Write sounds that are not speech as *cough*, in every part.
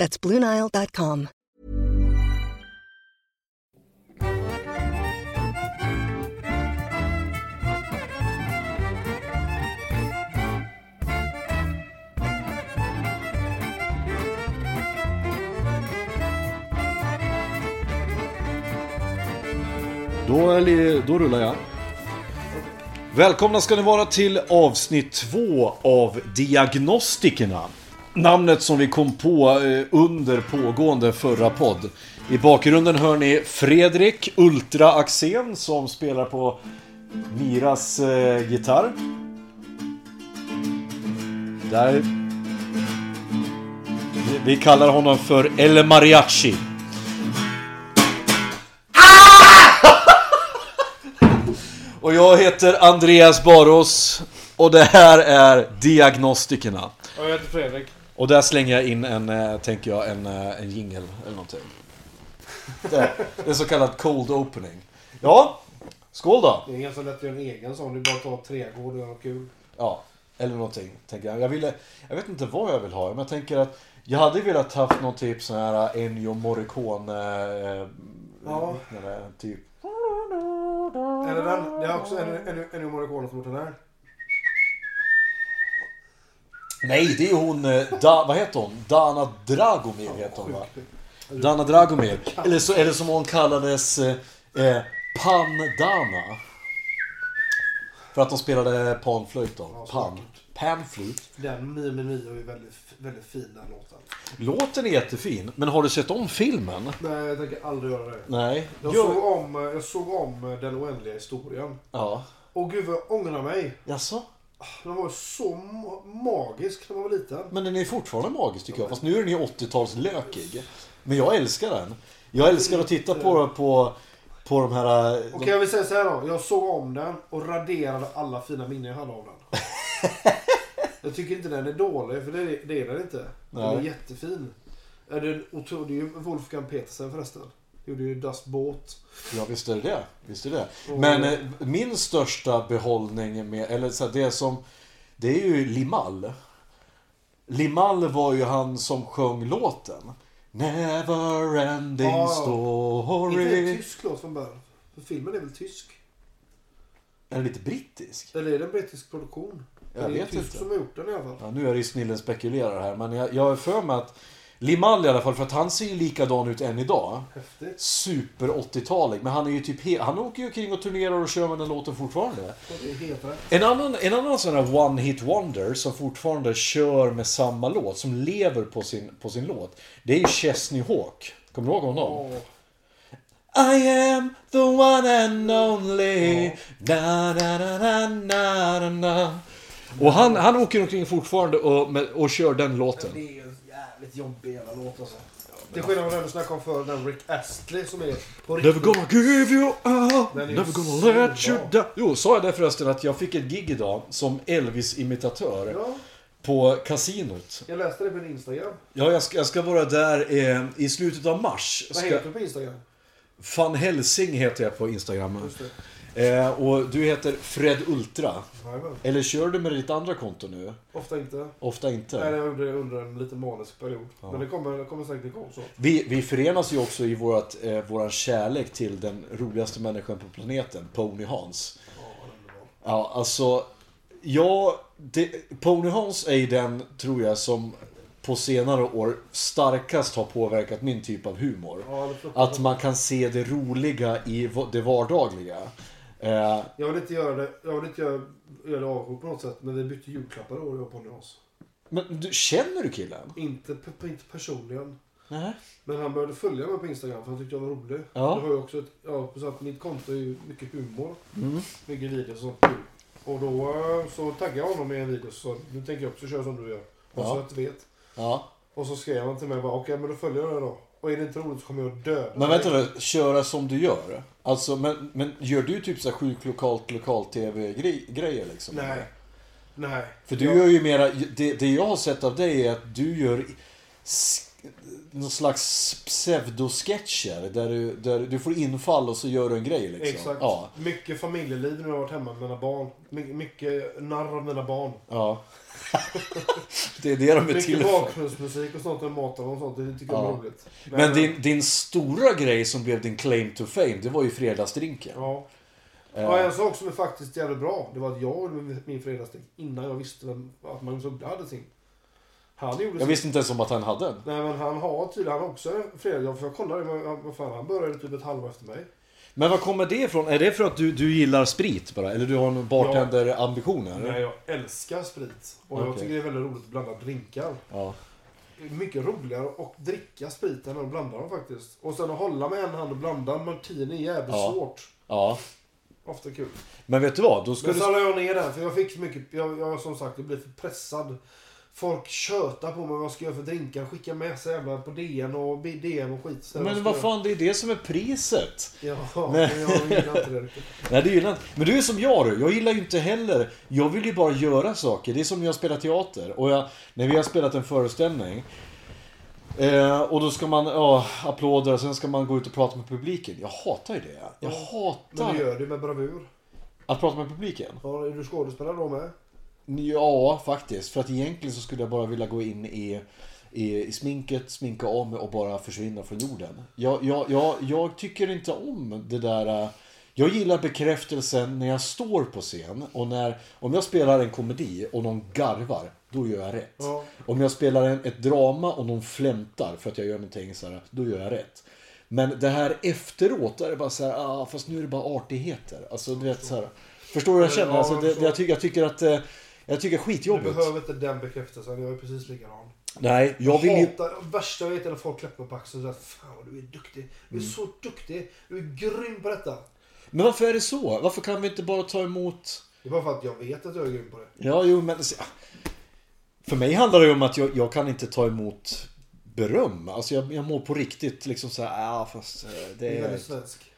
That's BlueNile.com. Då, li- då rullar jag. Välkomna ska ni vara till avsnitt två av Diagnostikerna. Namnet som vi kom på eh, under pågående förra podd. I bakgrunden hör ni Fredrik Ultra Axén som spelar på Miras eh, gitarr. Där... Vi- Vi kallar honom för El Mariachi. *laughs* Och jag heter Andreas Baros och det här är Diagnostikerna. Och jag heter Fredrik. Och där slänger jag in en, eh, tänker jag, en, eh, en jingle eller någonting. Det, det är så kallad cold opening. Ja, skål då! Det är ganska lätt att göra en egen sån. Det är bara att ta trädgård och göra något kul. Ja, eller någonting, tänker jag. Jag, ville, jag vet inte vad jag vill ha, men jag tänker att jag hade velat haft någon typ sån här Ennio Morricone... Eh, Ja. liknande, typ. Eller den. Det är också en, en, en Morricone som gjort den här. Nej, det är hon... eh, Da, vad heter hon? Dana Dragomir heter hon va? Dana Dragomir. Eller så det som hon kallades eh, eh, Pan-Dana. För att de spelade panflöjt då. Pan. Panflute. Den Mio med Mio är väldigt, väldigt fin den låten. Låten är jättefin, men har du sett om filmen? Nej, jag tänker aldrig göra det. Nej. Jag, Gör- såg om, jag såg om Den oändliga historien. Ja. Och gud vad jag ångrar mig. Jaså? Den var så ma- magisk när man var liten. Men den är fortfarande magisk tycker jag. Fast nu är den ju 80-talslökig. Men jag älskar den. Jag älskar att titta på, på, på de här... eh, Okej, jag vill säga så här då. Jag såg om den och raderade alla fina minnen jag hade av den. *laughs* jag tycker inte den är dålig, för det är, det är den inte. Den är Nej. jättefin. Är det, det är ju Wolfgang Petersen förresten. Gjorde ju Das Båt. Ja visst är det det. Visst är det. Men eh, min största behållning med, eller så här, det som, det är ju Limal. Limal var ju han som sjöng låten. Never ending Ja, Inte story. en tysk låt från början. För filmen är väl tysk? Är den lite brittisk? Eller är det en brittisk produktion? Jag det är vet tysk inte. som har gjort den i alla fall. Ja, nu är det ju snillen spekulerar här, men jag, jag har för mig att Limal i alla fall, för att han ser ju likadan ut än idag. Häftigt. Super 80-talig, men han är ju typ Han åker ju kring och turnerar och kör med den låten fortfarande. En annan, en annan sån här one hit wonder som fortfarande kör med samma låt, som lever på sin, på sin låt. Det är ju Chesney Hawk. Kommer du ihåg honom? Åh, I am the one and only. Na, na, na, na, na, na. Och han, han åker omkring fortfarande och, och kör den låten. Det är ju en jävligt jobbig jävla låt alltså. Till skillnad från den du snackade om förr, den Rick Astley som är på Never riktigt. gonna give you up, Den är ju never gonna let you down. Jo, sa jag det förresten att jag fick ett gig idag som Elvis-imitatör Ja, på kasinot. jag läste det på din Instagram. Ja, jag ska, jag ska vara där eh, i slutet av mars. Vad Ska, heter du på Instagram? Fan Helsing heter jag på Instagram. Just det. Eh, och du heter Fred Ultra. Jajamän. Eller kör du med ditt andra konto nu? Ofta inte. Ofta inte. Nej, jag gjorde det under en lite manisk period. Men det kommer, det kommer säkert igång så. Vi, vi förenas ju också i vårat, eh, våran kärlek till den roligaste människan på planeten, Pony Hans. Ja. Ja, alltså... Ja, det, Pony Hans är ju den, tror jag, som på senare år starkast har påverkat min typ av humor. Ja. Att man kan se det roliga i det vardagliga. Eh, Jag vill inte göra det, jag vill inte göra, göra det avsjuk på något sätt. Men vi bytte julklappar då, jag och Ponny men du, känner du killen? Inte, inte personligen. Nej. Men han började följa mig på Instagram för han tyckte jag var rolig. Ja. Det har ju också ett, ja, så att mitt konto är ju mycket humor. Mm. Mycket videos och sånt. Och då eh, så taggade jag honom i en video så nu tänker jag också köra som du gör. Och Ja. så att du vet. Ja. Och så skrev han till mig bara okej men då följer jag det då. Och är det inte roligt så kommer jag att döda Men vänta nu, köra som du gör. Alltså, men, men gör du typ så här sjuk lokalt, lokal-tv-grejer liksom? Nej. Nej. För du jag, gör ju mera, det, det jag har sett av dig är att du gör någon slags pseudosketcher där du, där du får infall och så gör du en grej liksom. Exakt. Ja, Mycket familjeliv när jag har varit hemma med mina barn. My, mycket narr av mina barn. ja. *laughs* det är det de är till Mycket bakgrundsmusik och sånt och matar och sånt. Det tycker jag Ja. är roligt. Men din, din stora grej som blev din claim to fame, det var ju fredagsdrinken. Ja. Eh, Ja, en sak som är faktiskt jävligt bra. Det var att jag gjorde min- min fredagsdrink innan jag visste vem, att Magnus Uggla hade sin. Han gjorde Jag visste inte ens om att han hade en. Nej men han har tydligen han också en fredag. För jag kollade, men vad fan han började typ ett halvår efter mig. Men var kommer det ifrån? Är det för att du, du gillar sprit bara? Eller du har en bartenderambition? eller? Nej, jag älskar sprit. Och jag Okej. tycker det är väldigt roligt att blanda drinkar. Ja. Mycket roligare att dricka spriten än att blanda dem faktiskt. Och sen att hålla med en hand och blanda en martini är jävligt Ja. svårt. ja. Ofta kul. Men vet du vad? Då ska Men du... så la jag ner den för jag fick mycket, jag, jag som sagt jag blev för pressad. Folk tjötar på mig vad jag ska göra för drinkar. Skickar med sig jävla på DN och DM och skit. Men vad göra- fan, det är det som är priset. Ja, Men- *laughs* men jag gillar inte det riktigt. Nej, det gillar inte. Men du är som jag du. Jag gillar ju inte heller. Jag vill ju bara göra saker. Det är som när jag spelar teater. Och jag, när vi har spelat en föreställning. Eh, och då ska man, ja, applåder och sen ska man gå ut och prata med publiken. Jag hatar ju det. Jag Men hatar du gör det med bravur. att prata med publiken. Ja, är du skådespelare då med? Ja, faktiskt. För att egentligen så skulle jag bara vilja gå in i, i, i sminket, sminka om och bara försvinna från jorden. Jag, jag, jag, jag tycker inte om det där... äh, Jag gillar bekräftelsen när jag står på scen och när... Om jag spelar en komedi och någon garvar, då gör jag rätt. Ja. Om jag spelar en, ett drama och någon flämtar för att jag gör någonting så här, då gör jag rätt. Men det här efteråt, då är det bara så här, ah, fast nu är det bara artigheter. Alltså, du vet så här. Förstår du vad jag känner? Alltså, det, jag, tycker, jag tycker att... Jag tycker det är Du skitjobbigt. behöver inte den bekräftelsen. Jag är precis likadan. Nej, jag vill ju... hatar, det värsta jag vet är när folk klappar på axeln och säger Fan vad du är duktig. Du Mm. är så duktig. Du är grym på detta. Men varför är det så? Varför kan vi inte bara ta emot... Det är bara för att jag vet att jag är grym på det. Ja, jo, men... För mig handlar det ju om att jag, jag kan inte ta emot beröm. Alltså jag, jag mår på riktigt liksom så här, ja fast eh, Det det är är... väldigt svensk.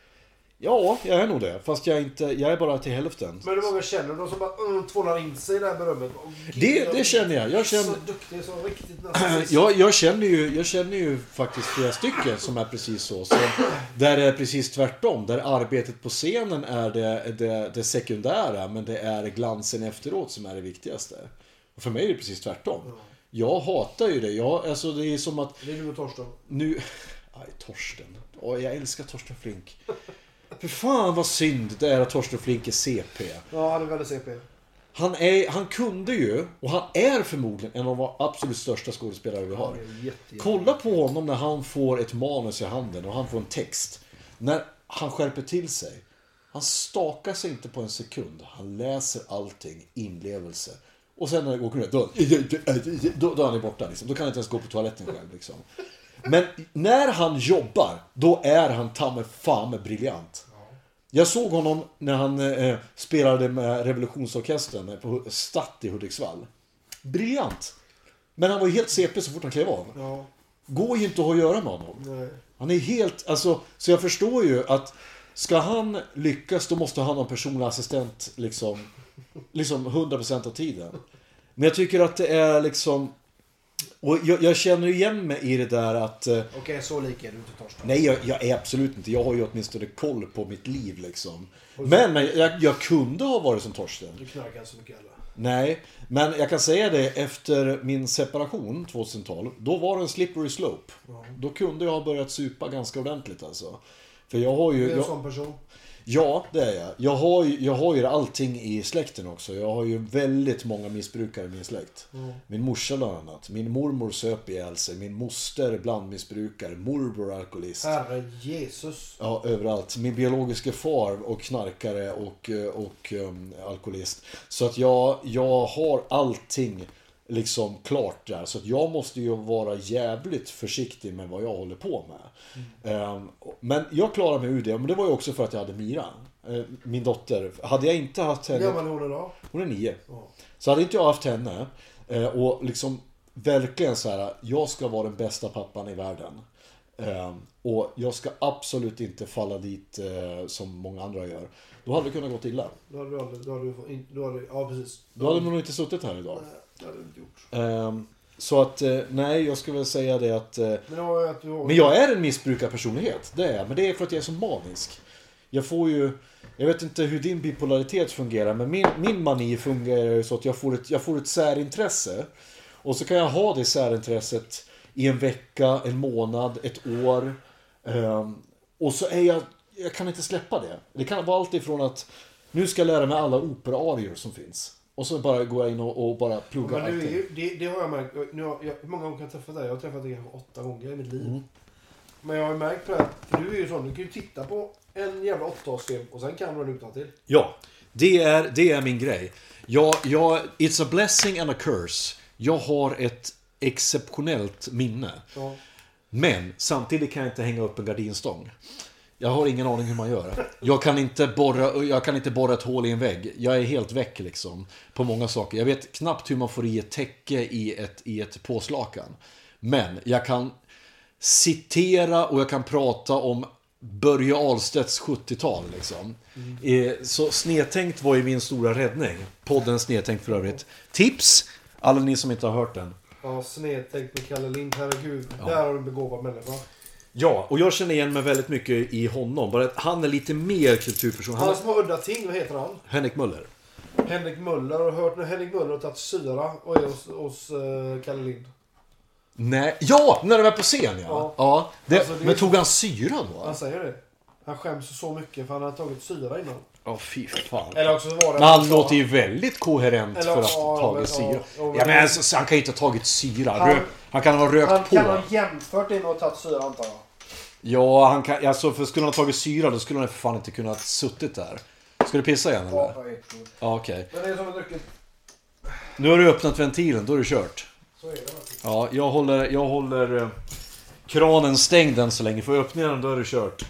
Ja, jag är nog det. Fast jag är inte, jag är bara till hälften. Men hur många känner de som bara mm, tvålar in sig i det här berömmet? Det, det känner jag. Jag känner... Så duktig, så riktigt *clears throat* narcissist. Jag, jag, känner ju, jag känner ju faktiskt flera stycken som är precis så. så där det är precis tvärtom. Där arbetet på scenen är det, det, det sekundära men det är glansen efteråt som är det viktigaste. Och för mig är det precis tvärtom. Jag hatar ju det. Jag, alltså det är som att Det är du och Torsten. nu... *laughs* Aj, Torsten. Åh, jag älskar Torsten Flink. För fan vad synd det är att Torsten Flink är CP. Ja, han är väldigt CP. Han, är, han kunde ju, och han är förmodligen en av de absolut största skådespelare vi har. Jätte. Kolla på honom när han får ett manus i handen och han får en text. När han skärper till sig. Han stakar sig inte på en sekund. Han läser allting, inlevelse. Och sen när det går då, då, då är han borta. Liksom. Då kan han inte ens gå på toaletten själv. Liksom. Men när han jobbar, då är han ta mig fan briljant. Jag såg honom när han eh, spelade med revolutionsorkestern på Statt i Hudiksvall. Briljant! Men han var ju helt CP så fort han klev av. Ja, Går ju inte att ha att göra med honom. nej. Han är helt, alltså, så jag förstår ju att ska han lyckas då måste han ha en personlig assistent liksom, liksom 100% av tiden. Men jag tycker att det är liksom, och jag, jag känner igen mig i det där att eh, Okej, så lik är du inte Torsten. Nej, jag, jag är absolut inte. Jag har ju åtminstone koll på mitt liv liksom. Men, men jag, jag kunde ha varit som Torsten. Du knarkar inte så mycket heller. Nej, men jag kan säga det efter min separation 2012. Då var det en slippery slope. Då kunde jag ha börjat supa ganska ordentligt alltså. För jag har Du ju... är en sån person. Ja, det är jag. Jag har, ju, jag har ju allting i släkten också. Jag har ju väldigt många missbrukare i min släkt. Min morsa bland annat. Min mormor söp ihjäl sig. Min moster blandmissbrukare. Morbror alkoholist. Herre Jesus. Ja, överallt. Min biologiska far och knarkare och, och um, alkoholist. Så att jag, jag har allting liksom klart där. Så att jag måste ju vara jävligt försiktig med vad jag håller på med. Ehm, men jag klarar mig ur det. Men det var ju också för att jag hade Mira. eh, Min dotter. Hade jag inte haft Hur henne. gammal är hon idag? Hon är nio. Ja. Så hade inte jag haft henne eh, och liksom verkligen så här, jag ska vara den bästa pappan i världen. Eh, och jag ska absolut inte falla dit eh, som många andra gör. Då hade det kunnat gått illa. Då hade du aldrig, då hade då hade, ja precis. Då hade man nog inte suttit här idag. Nej, det hade du inte gjort. Så att, eh, nej, jag skulle väl säga det att... Eh, Men jag är en missbrukarpersonlighet, det är jag. Men det är för att jag är så manisk. Jag får ju... Jag vet inte hur din bipolaritet fungerar, men min, min mani fungerar ju så att jag får, ett, jag får ett särintresse. Och så kan jag ha det särintresset i en vecka, en månad, ett år. Ehm, och så är jag... Jag kan inte släppa det. Det kan vara allt ifrån att nu ska jag lära mig alla operaarior som finns. Och så bara går jag in och, och bara pluggar Men allting. ju, det, det har jag märkt. Nu har, jag, hur många gånger har jag träffat dig? Jag har träffat dig kanske åtta gånger i mitt liv. Mm. Men jag har märkt på det här, du är ju sån, du kan ju titta på en jävla åttaårsfilm och sen kan du den utan till. Ja, det är, det är min grej. Jag, jag, it's a blessing and a curse. Jag har ett exceptionellt minne. Ja. Men samtidigt kan jag inte hänga upp en gardinstång. Jag har ingen aning hur man gör. Jag kan inte borra, jag kan inte borra ett hål i en vägg. Jag är helt väck liksom. På många saker. Jag vet knappt hur man får i ett täcke i ett, i ett påslakan. Men jag kan citera och jag kan prata om Börje Ahlstedts 70-tal. Liksom. Eh, Så Snedtänkt var ju min stora räddning. Podden Snedtänkt för övrigt. Tips! Alla ni som inte har hört den. Ja, snedtänkt med Kalle Lind. Herregud. Där har du en begåvad människa. Ja, och jag känner igen mig väldigt mycket i honom. Bara att han är lite mer kulturperson. Han Han som har udda ting, vad heter han? Henrik Möller. Henrik Möller. Har du hört när Henrik Möller har tagit syra och är hos, hos eh, Kalle Lind? Nej, ja! När de är på scen ja. Ja. ja det, Alltså, det men tog han syra då? Han säger det. Han skäms så mycket för han har tagit syra innan. Ja, fy fan. Eller också var det... Men han låter ju väldigt koherent Eller, för att ja, ha tagit men, syra. ja, ja, men- Ja, men alltså, så han kan ju inte ha tagit syra. Han- han kan ha rökt Han på. kan ha jämfört det och tagit syra antar jag. Ja, han kan, alltså, för skulle han ha tagit syra då skulle han för fan inte kunnat suttit där. Ska du pissa igen eller? Ja, okej. Men det är som en druckit. Nu har du öppnat ventilen, då är det kört. Så är det faktiskt. Ja, jag håller, jag håller eh, kranen stängd än så länge. Får jag öppna den då är det kört.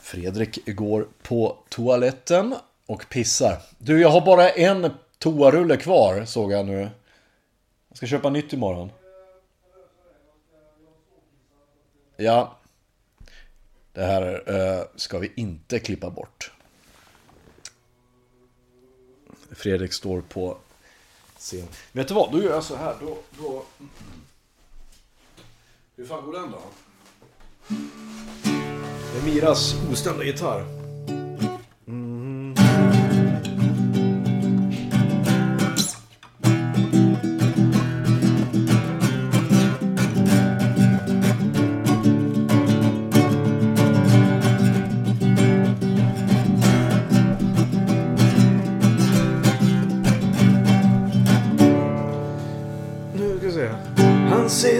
Fredrik går på toaletten och pissar. Du, jag har bara en toarulle kvar såg jag nu. Jag ska köpa nytt imorgon. Ja. Det här eh, ska vi inte klippa bort. Fredrik står på scen. Vet du vad? Då gör jag så här. Då, då... Hur fan går den då? Det är Miras ostämda gitarr.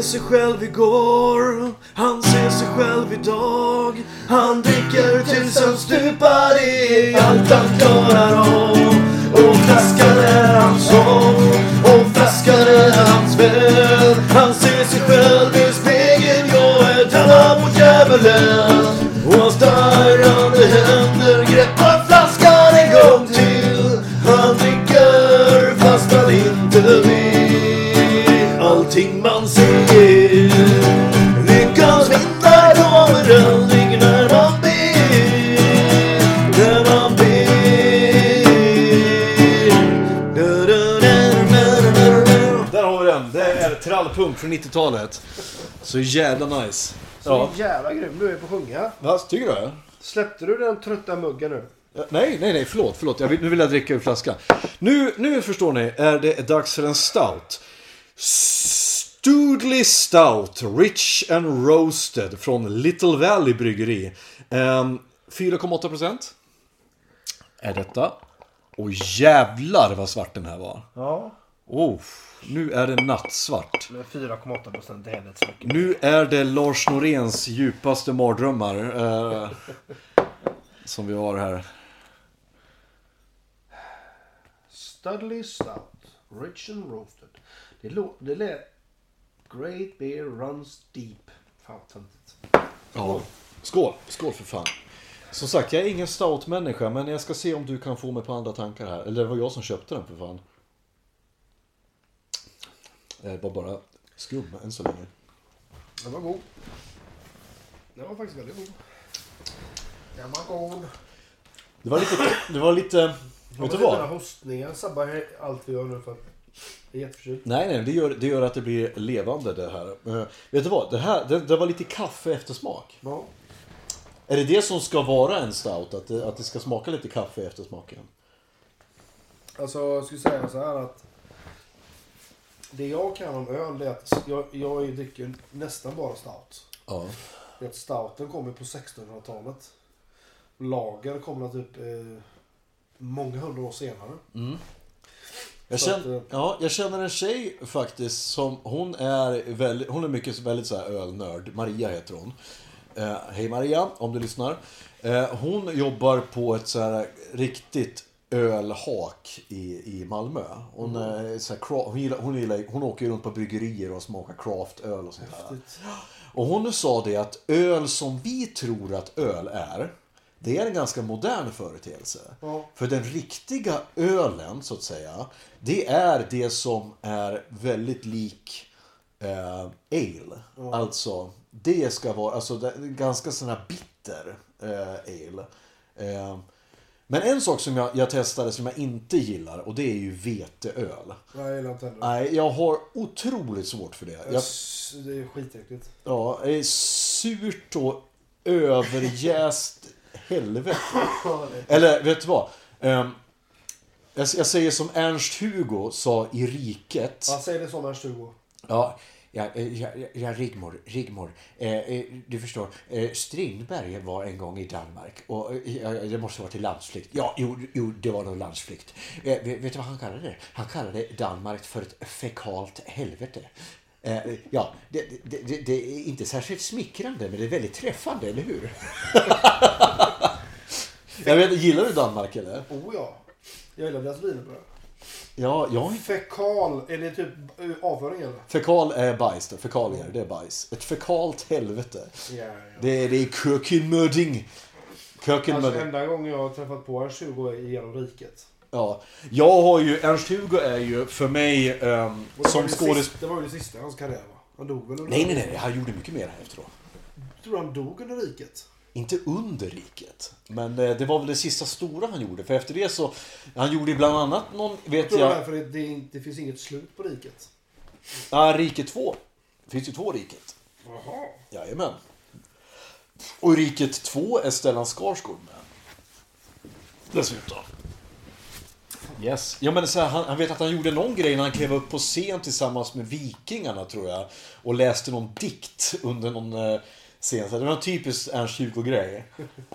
Sig själv igår, han ser sig själv idag. Han dricker tills han stupar i allt han klarar av. Och flaskan är hans sång, och flaskan är hans vän. Från 90-talet. Så jävla nice. Så jävla grym du är på att sjunga. Vad tycker du? Släppte du den trötta muggen nu? Ja, Nej, nej, nej, förlåt, förlåt. Jag vill, nu vill jag dricka ur flaskan. Nu, nu förstår ni, är det dags för en stout. Studley Stout, Rich and Roasted från Little Valley Bryggeri. Ehm, 4,8% är detta. Och jävlar vad svart den här var. Ja. Oh, nu är det nattsvart. Men 4,8 procent är helvete så mycket. Nu är det Lars Noréns djupaste mardrömmar. eh, som vi har här. Studley Stout. Rich and roasted. Det, lå- det lät... Great beer runs deep. Fan vad töntigt. Ja. Skål! Skål för fan. Som sagt, jag är ingen stout-människa, men jag ska se om du kan få mig på andra tankar här. Eller det var jag som köpte den för fan. Det var bara Skum än så länge. Den var god. Den var faktiskt väldigt god. Den var god. Det var lite... Det var lite... Vet du Den här vad? hostningen sabbar allt vi gör nu för jag är jätteförkyld. Nej, nej, det gör, det gör att det blir levande det här. Eh, vet du vad? Det här, det, det var lite kaffe eftersmak. Ja. Är det det som ska vara en stout? Att det, att det ska smaka lite kaffe i eftersmaken? Alltså jag skulle säga så här att det jag kan om öl är att jag, jag dricker nästan bara stout. Ja. Att stouten kommer på 1600-talet. Lager kommer typ eh, många hundra år senare. Jag, Så känner, eh, ja, jag känner en tjej faktiskt som hon är väldigt, hon är mycket väldigt så här ölnörd. Maria heter hon. Eh, Hej Maria, om du lyssnar. Eh, hon jobbar på ett så här riktigt ölhak i, i Malmö. Hon, är så här, hon, gillar, hon, gillar, hon åker runt på bryggerier och smakar craftöl och sånt där. Och hon sa det att öl som vi tror att öl är, det är en ganska modern företeelse. Ja. För den riktiga ölen, så att säga, det är det som är väldigt lik eh, ale. Alltså, det ska vara alltså, det är ganska sån här bitter eh, ale. Eh, men en sak som jag, jag testade som jag inte gillar och det är ju veteöl. Jag gillar inte heller. Nej, jag har otroligt svårt för det. Jag, Det är skitäckligt. Ja, det är surt och överjäst helvete. *laughs* Eller vet du vad? Ehm, jag, jag säger som Ernst-Hugo sa i Riket. Ja, säg det som Ernst Hugo. Ja, Eh, ja, ja, ja, Rigmor, Rigmor. Eh, eh, du förstår, eh, Strindberg var en gång i Danmark och eh, ja, det måste vara till landsflykt. Ja, jo, jo det var nog landsflykt. Eh, vet, vet du vad han kallade det? Han kallade Danmark för ett fekalt helvete. Eh, ja, det, det, det, det är inte särskilt smickrande, men det är väldigt träffande, eller hur? *laughs* jag vet, gillar du Danmark eller? Oh ja. Jag gillar deras wienerbröd. Ja, jag Fekal, är det typ eh, avföring eller? Fekal är bajs då. Fekalier, det är bajs. Ett fekalt helvete. Ja, ja. Det är, det är kökenmödding. Alltså Kökenmödding. enda gången jag har träffat på Ernst Hugo är genom riket. Ja. Jag har ju, Ernst-Hugo är ju för mig var som skådespelare. Det var ju det sista i hans karriär va? Han dog väl Nej, nej, nej. Han gjorde mycket mer efteråt. Tror han dog under riket. Inte under riket. Men eh, det var väl det sista stora han gjorde. För efter det så, han gjorde ju bland annat någon, Jag vet jag, därför det, det, det finns inget slut på riket. ja, Riket 2. Det finns ju två Riket. Jaha. Jajamän. Och i Riket 2 är Stellan Skarsgård med. Dessutom. Yes. Ja, men så här, han, han vet att han gjorde någon grej när han klev upp på scen tillsammans med Vikingarna tror jag. Och läste någon dikt under någon eh, scen. Så det var en typisk Ernst-Hugo-grej.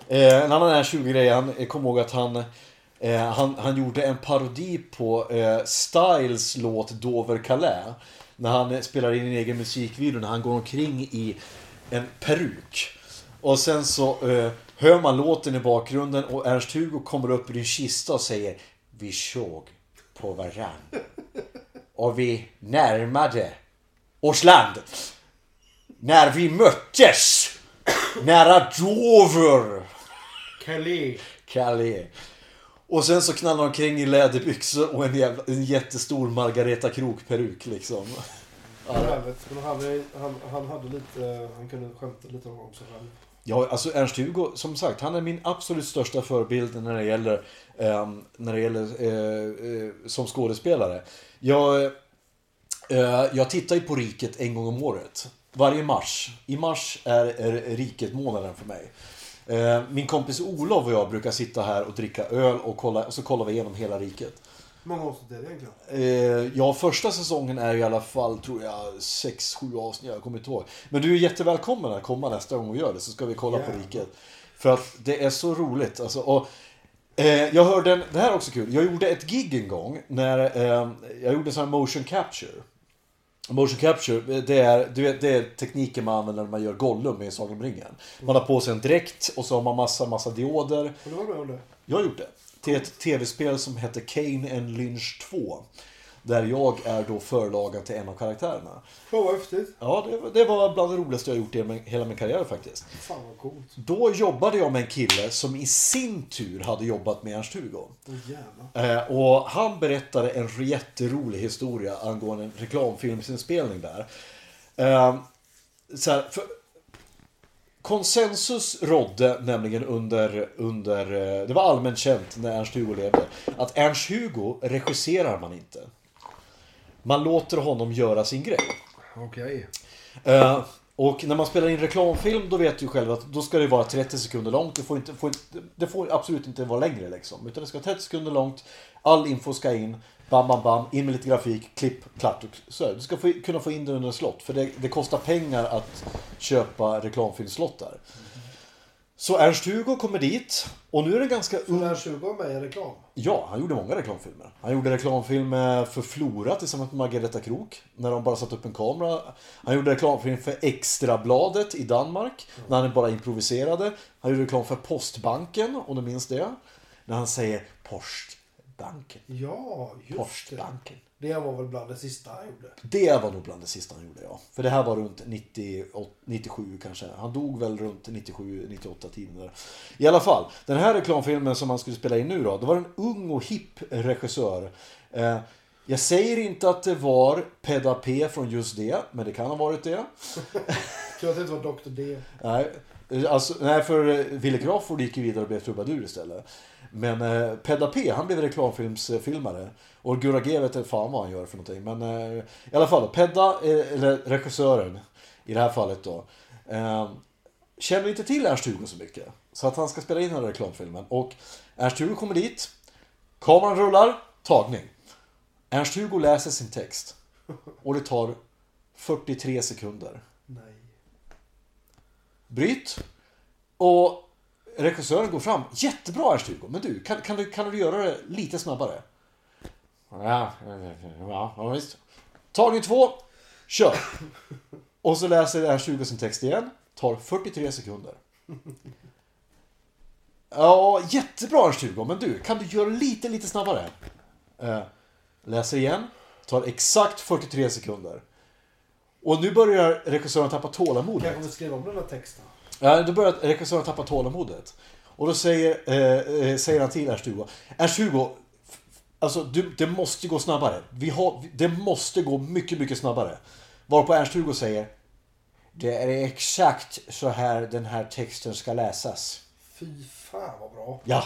Eh, en annan Ernst-Hugo-grej, han kom kommer ihåg att han, eh, han, han gjorde en parodi på eh, Styles låt Dover Calais. När han spelar in en egen musikvideo när han går omkring i en peruk. Och sen så eh, hör man låten i bakgrunden och Ernst-Hugo kommer upp ur din kista och säger Vi såg på varann. Och vi närmade oss land. När vi möttes. Nära Dover. Kelly. Calais. Och sen så knallar han omkring i läderbyxor och en, jävla, en jättestor Margareta Krok-peruk liksom. Men han hade, han, han hade lite, han kunde skämta lite om sig själv. Ja, alltså Ernst-Hugo, som sagt, han är min absolut största förebild när det gäller, ehm, när det gäller eh, eh, som skådespelare. Jag, eh, jag tittar ju på Riket en gång om året. Varje mars. I mars är, är Riket månaden för mig. Eh, min kompis Olof och jag brukar sitta här och dricka öl och, kolla, och så kollar vi igenom hela Riket. Hur många avsnitt är det egentligen? Eh, ja, första säsongen är i alla fall, tror jag, 6-7 avsnitt. Jag kommer inte ihåg. Men du är jättevälkommen att komma nästa gång och göra det, så ska vi kolla på Jävlar. Riket. För att det är så roligt. Alltså, och, eh, jag hörde en, det här är också kul. Jag gjorde ett gig en gång när eh, jag gjorde sån här motion capture. Motion capture, det är, du vet, det är tekniken man använder när man gör Gollum i Sagan om ringen. Man har på sig en dräkt och så har man massa, massa dioder. Har du varit med om det? Jag har gjort det. Till ett tv-spel som heter Kane and Lynch 2. Där jag är då förlagen till en av karaktärerna. Fan vad häftigt. Ja, det, var- det var bland det roligaste jag gjort i hela min karriär faktiskt. Fan vad coolt. Då jobbade jag med en kille som i sin tur hade jobbat med Ernst-Hugo. Jävlar. Eh, och han berättade en jätterolig historia angående en reklamfilmsinspelning där. Eh, så här, för, konsensus rådde nämligen under, under, eh, det var allmänt känt när Ernst-Hugo levde, att Ernst-Hugo regisserar man inte. Man låter honom göra sin grej. Okej. Eh, och när man spelar in reklamfilm då vet du själv att då ska det vara 30 sekunder långt. Det får, inte, får det får absolut inte vara längre liksom. Utan det ska vara 30 sekunder långt. All info ska in. Bam, bam, bam. In med lite grafik. Klipp, klart. och Så, du ska få, kunna få in det under en slott. För det, det kostar pengar att köpa reklamfilmslottar. Så Ernst-Hugo kommer dit. Och nu är det ganska Så ung... när 20 var med i reklam? Ja, han gjorde många reklamfilmer. Han gjorde reklamfilm eh, för Flora tillsammans med Margareta Krok. När de bara satte upp en kamera. Han gjorde reklamfilm för Extrabladet i Danmark. När han bara improviserade. Han gjorde reklam för Postbanken, om du minns det. När han säger Postbanken. Ja, just. Postbanken. Det var väl bland det sista han gjorde. Det var nog bland det sista han gjorde, ja. För det här var runt 90, 97 kanske. Han dog väl runt 97, 98 tiden där. I alla fall, den här reklamfilmen som han skulle spela in nu då. Det var en ung och hipp regissör. Eh, jag säger inte att det var Pedda P från just det, men det kan ha varit det. *laughs* Tur att det inte var Dr. D. Nej, alltså, nej för Wille Crawford gick ju vidare och blev trubadur istället. Men eh, Pedda P, han blev reklamfilmsfilmare. Och Gurra G vet inte fan vad han gör för någonting. Men eh, i alla fall, Pedda, eh, eller regissören i det här fallet då. Eh, känner inte till Ernst-Hugo så mycket. Så att han ska spela in den här reklamfilmen. Och Ernst-Hugo kommer dit. Kameran rullar, tagning. Ernst-Hugo läser sin text. Och det tar 43 sekunder. Nej. Bryt. Och regissören går fram. Jättebra Ernst-Hugo, men du kan, kan, du, kan du göra det lite snabbare? Ja, ja, ja visst. Tagning två, kör. Och så läser Ernst-Hugo sin text igen. Tar 43 sekunder. Ja, jättebra Ernst-Hugo, men du, kan du göra det lite, lite snabbare? Eh, läser igen. Tar exakt 43 sekunder. Och nu börjar regissören tappa tålamodet. Jag skriva om den här texten. Ja, då börjar regissören tappa tålamodet. Och då säger, eh, eh, säger han till Ernst-Hugo. Ernst-Hugo, alltså du, det måste gå snabbare. Vi har, det måste gå mycket, mycket snabbare. Varpå Ernst-Hugo säger. Det är exakt så här den här texten ska läsas. Fy fan vad bra. Ja.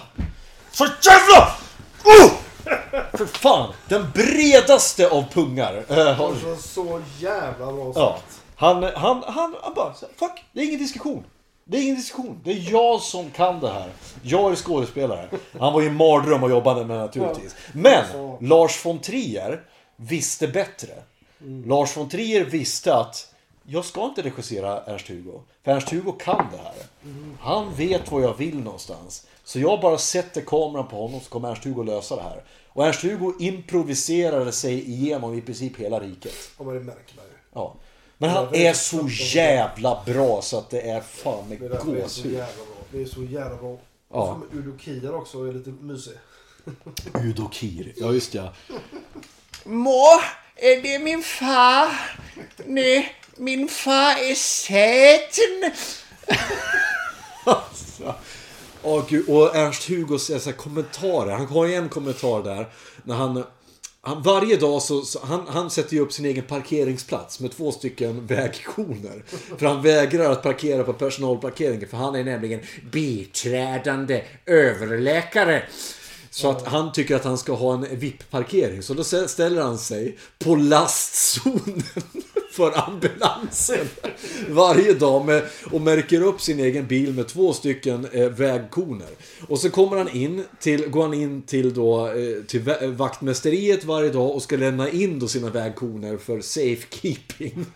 Så jävla! Oh! *laughs* För fan, den bredaste av pungar. eh, har- Alltså, så jävla bra Ja. sagt. Han, han, han, han bara, fuck, det är ingen diskussion. Det är ingen diskussion. Det är jag som kan det här. Jag är skådespelare. Han var ju en mardröm att jobba med naturligtvis. Men. Lars von Trier visste bättre. Lars von Trier visste att jag ska inte regissera Ernst-Hugo. För Ernst-Hugo kan det här. Han vet vad jag vill någonstans. Så jag bara sätter kameran på honom så kommer Ernst-Hugo lösa det här. Och Ernst-Hugo improviserade sig igenom i princip hela riket. Men det märker man ju. Ja. Men han är så jävla bra så att det är fan med Det är därför det är så gåshud. jävla bra. Det är så jävla bra. Ja. Och med Udo Kier också är lite mysig. *laughs* Udo Kier. Ja, just ja. Mor, är det min far? Nej, min far är Satan. Åh, gud. Och Ernst-Hugo säger så här kommentarer. Han har ju en kommentar där. När han, han varje dag så, så han, han sätter ju upp sin egen parkeringsplats med två stycken vägkoner. För han vägrar att parkera på personalparkeringen. För han är nämligen biträdande överläkare. Så att han tycker att han ska ha en VIP-parkering. Så då stä- ställer han sig på lastzonen *laughs* för ambulansen *laughs* varje dag med, och märker upp sin egen bil med två stycken eh, vägkoner. Och så kommer han in till, går han in till, då, eh, till vä- vaktmästeriet varje dag och ska lämna in då sina vägkoner för safekeeping. *laughs*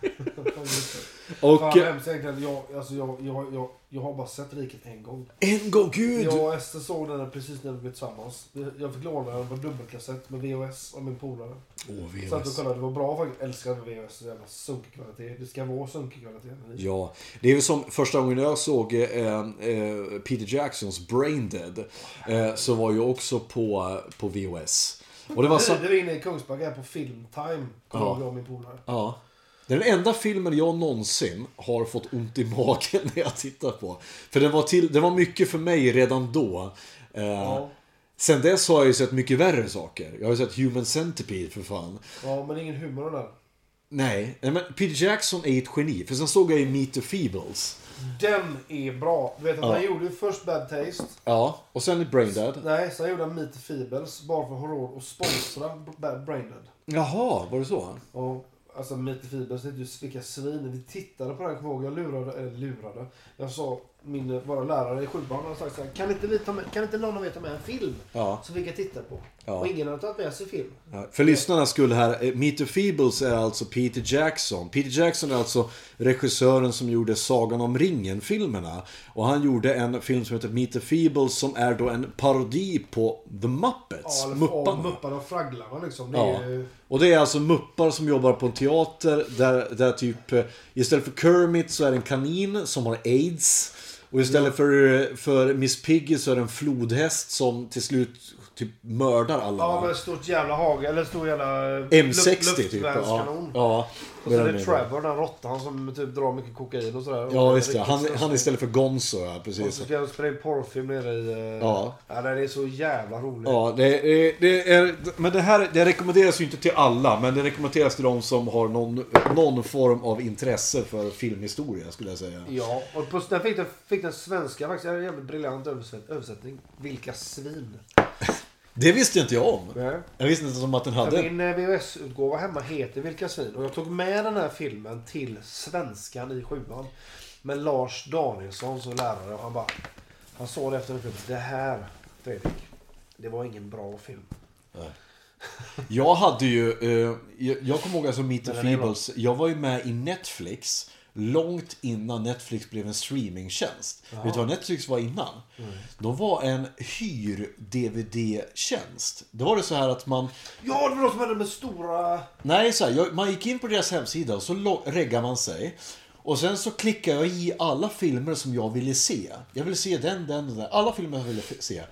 och Fan hemskt egentligen. Jag, alltså, jag, jag, jag, jag har bara sett Riket en gång. en gång, gud! Jag och Ester såg den precis när vi blev tillsammans. Jag fick låna den på dubbelkassett med VHS av min polare. Åh, Satt och VHS. kollade. Det var bra faktiskt. Älskar VHS. Så jävla sunkig kvalitet. Det ska vara sunkig kvalitet. Ja, det är väl som första gången jag såg eh, eh, Peter Jacksons Brain Dead. Eh, så var jag också på, på VHS. Och det var så... *laughs* Vi var inne i Kungsbacka på Filmtime. Kommer Ja. jag och min polare. Ja. Det är den enda filmen jag någonsin har fått ont i magen när jag tittar på. För det var, till, det var mycket för mig redan då. Eh, Ja. Sen dess har jag ju sett mycket värre saker. Jag har ju sett Human Centipede för fan. Ja, men ingen humor där. Nej, men Peter Jackson är ett geni. För sen såg jag ju Meet the Feebles. Den är bra. Du vet att Ja. han gjorde ju först Bad Taste. Ja, och sen Brain Dead. Nej, sen gjorde han Meet the Feebles bara för att ha råd att sponsra Bad Brain Dead. Jaha, var det så? Och, alltså Meet the Feebles, det är ju vilka svin. Vi tittade på den, kommer jag ihåg. Jag lurade, eller lurade. Jag sa, min, våra lärare i sjuan har sagt så här, kan inte, vi ta med, kan inte någon av er ta med en film? Ja. Som vi kan titta på. Ja. Och ingen har tagit med sig film. Ja, För lyssnarna skulle här, eh, Meet the Feebles är alltså Peter Jackson. Peter Jackson är alltså regissören som gjorde Sagan om ringen-filmerna. Och han gjorde en film som heter Meet the Feebles som är då en parodi på The Muppets. Ja, Mupparna. Mupparna och Fragglarna liksom. Det Ja. är ju... Och det är alltså muppar som jobbar på en teater där, där typ eh, istället för Kermit så är det en kanin som har aids. Och istället för, för Miss Piggy så är det en flodhäst som till slut typ mördar alla. Ja, med ett stort jävla hage, eller stor jävla... eh, M60 typ. Ja, ja. Och så är det. Trevor, den råttan som typ drar mycket kokain och sådär. Ja, Och visst ja. Han, han istället för Gonzo, ja. Och Precis. så ska jag spela in porrfilm nere i... eh, Ja. ja. Den är så jävla rolig. Ja, det, är- det är, men det här det rekommenderas ju inte till alla, men det rekommenderas till de som har någon, någon form av intresse för filmhistoria, skulle jag säga. Ja, och på, den fick den, fick den svenska faktiskt. En jävligt briljant översätt, översättning. Vilka svin. Det visste inte jag om. Nej. Jag visste inte som att den hade... Min eh, VHS-utgåva hemma heter Vilka svin. Och jag tog med den här filmen till svenskan i sjuan. Med Lars Danielsson som lärare. Och han bara... Han sa det efter en film. Det här, Fredrik. Det var ingen bra film. Jag hade ju, eh, jag, jag kommer ihåg alltså Meet the. Feebles. Jag var ju med i Netflix långt innan Netflix blev en streamingtjänst. Vet du vad Netflix var innan? Mm. De var en hyr-DVD-tjänst. Då var det så här att man... Ja, det var de som hade med stora... Nej, så här, man gick in på deras hemsida och så reggade man sig. Och sen så klickade jag i alla filmer som jag ville se. Jag ville se den, den och den. Alla filmer jag ville se.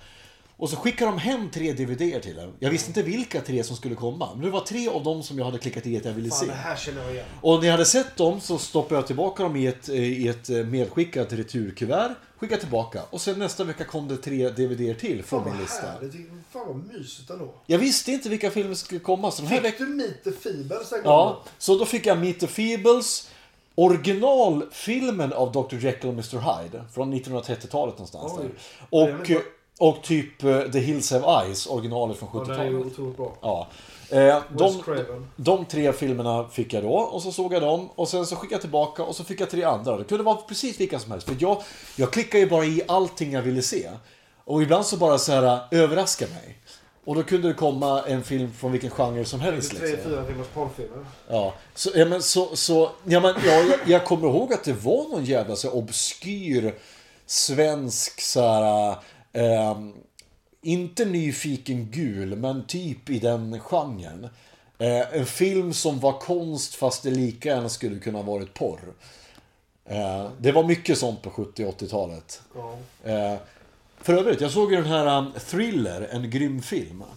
Och så skickade de hem tre DVD till en. Jag visste inte vilka tre som skulle komma. Men det var tre av dem som jag hade klickat i att jag ville Fan, se. det här känner jag igen. Och när jag hade sett dem så stoppade jag tillbaka dem i ett, i ett medskickat returkuvert. Skickade tillbaka. Och sen nästa vecka kom det tre DVD till från min vad lista. härligt. Fan vad mysigt ändå. Jag visste inte vilka filmer som skulle komma. Så den här Fick du Meet the Feebles den Ja, så då fick jag Meet the Feebles. Originalfilmen av Dr. Jekyll och Mr. Hyde. Från 1930-talet någonstans Oj. där. Och, är och typ eh, The Hills Have Eyes, originalet från Ja, den är ju 70-talet. otroligt bra. Ja. Eh, de, de tre filmerna fick jag då och så såg jag dem och sen så skickade jag tillbaka och så fick jag tre andra. Det kunde vara precis vilka som helst. För jag, jag klickar ju bara i allting jag ville se. Och ibland så bara så här äh, överraska mig. Och då kunde det komma en film från vilken genre som helst. Tre, Liksom. fyra timmars porrfilmer. Ja, så, ja, men, så, så, ja, men, ja, jag, jag kommer ihåg att det var någon jävla så obskyr svensk så här, ehm, inte nyfiken gul, men typ i den genren. Eh, en film som var konst fast det lika gärna skulle kunna varit porr. Eh, det var mycket sånt på 70 och 80-talet. Ja. Eh, för övrigt, jag såg ju den här um, Thriller, en grym film. Har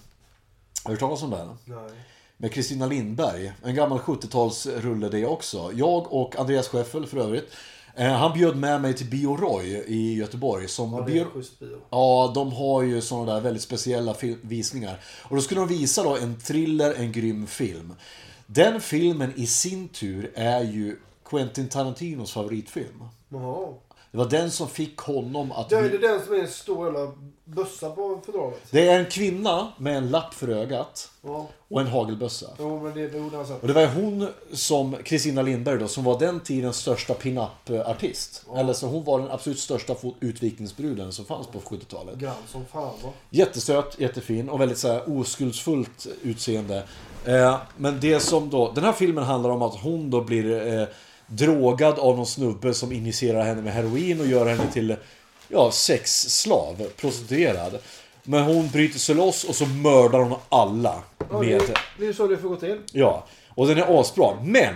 du hört talas om den? Nej. Med Kristina Lindberg. En gammal 70-talsrulle det också. Jag och Andreas Scheffel för övrigt. Eh, han bjöd med mig till Bio Roy i Göteborg. Som Ja, bio... bio. Ja, de har ju sådana där väldigt speciella visningar. Och då skulle de visa då en thriller, en grym film. Den filmen i sin tur är ju Quentin Tarantinos favoritfilm. Jaha. Det var den som fick honom att... Det är det den som är en stor jävla bössa på fodralet? Det är en kvinna med en lapp för ögat Ja. och en hagelbössa. Jo, men det borde han sagt. Och det var hon som, Kristina Lindberg då, som var den tidens största pin-up-artist. Eller så hon var den absolut största utvikningsbruden som fanns på 70-talet. Grann som fan va? Jättesöt, jättefin och väldigt så här oskuldsfullt utseende. Eh, men det som då, den här filmen handlar om att hon då blir eh, drogad av någon snubbe som injicerar henne med heroin och gör henne till ja, sexslav, prostituerad. Men hon bryter sig loss och så mördar hon alla. Ja, Med, det, det är så det får gå till. Ja, och den är asbra. Men!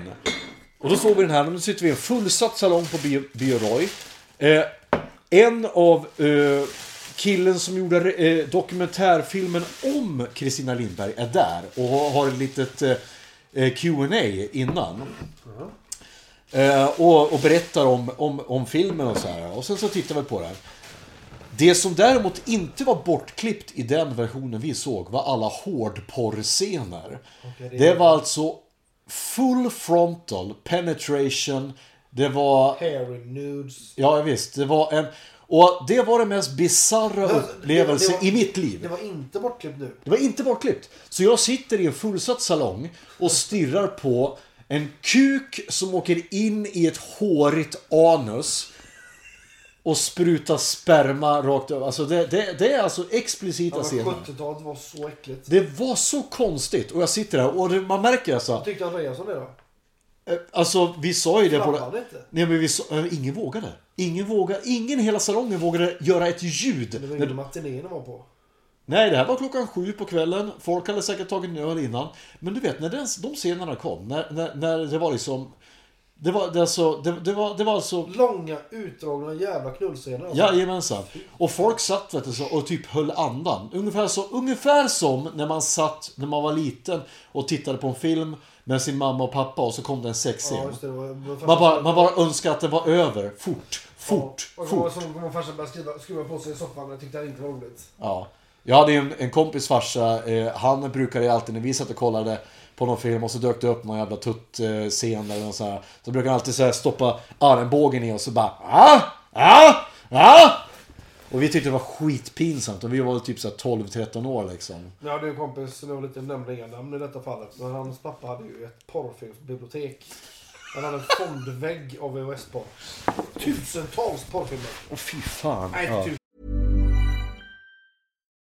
Och då såg vi den här, nu sitter vi i en fullsatt salong på Bio, Bio Roy. Eh, en av eh, killen som gjorde eh, dokumentärfilmen om Kristina Lindberg är där och har- ett litet eh, eh, Q&A innan. Eh, och, och berättar om, om, om filmen och så här. Och sen så tittar vi på det här. Det som däremot inte var bortklippt i den versionen vi såg var alla hårdporrscener. Okej, Det var alltså full frontal penetration. Det var... Hairy nudes. Ja visst, det var en... Och det var den mest bisarra Det- upplevelse det var- i mitt liv. Det var inte bortklippt nu. Det var inte bortklippt. Så jag sitter i en fullsatt salong och stirrar på en kuk som åker in i ett hårigt anus och sprutar sperma rakt över. Alltså det, det, det är alltså explicita Ja, scener. 70-talet var så äckligt. Det var så konstigt och jag sitter där och det, man märker alltså. Vad tyckte Andreas om det då? eh, Alltså vi sa ju det på inte? Nej men vi sa, eh, ingen vågade. Ingen vågade, ingen i hela salongen vågade göra ett ljud. Det var När- ingen matiné de var på. Nej, det här var klockan sju på kvällen. Folk hade säkert tagit en öl innan. Men du vet, när den, de scenerna kom, när, när, när det var liksom... Det var, det, alltså, det, det var, det var alltså... Långa utdragna jävla knullscener. Alltså. Jajamensan. Och folk satt vet du, och typ höll andan. Ungefär, så, ungefär som när man satt när man var liten och tittade på en film med sin mamma och pappa och så kom det en sexscen. Ja, det, var, man, bara, man bara önskade att det var över. Fort, fort, och fort. Och farsan började skruva, skruva på sig i soffan och tyckte det inte var roligt. Ja. Jag hade ju en, en kompis farsa, eh, han brukade alltid när vi satt och kollade på någon film och så dök det upp någon jävla tuttscen eller något så här. Så brukade han alltid så här stoppa armbågen i och så bara ah, ah, ah. Och vi tyckte det var skitpinsamt och vi var typ så här 12-13 år liksom. Jag hade en kompis vill inte nämna inga namn i detta fallet. Men hans pappa hade ju ett porrfilmsbibliotek. Han hade en fondvägg av VHS-porr. Tusentals porrfilmer. Åh fy fan. Nej, Ja.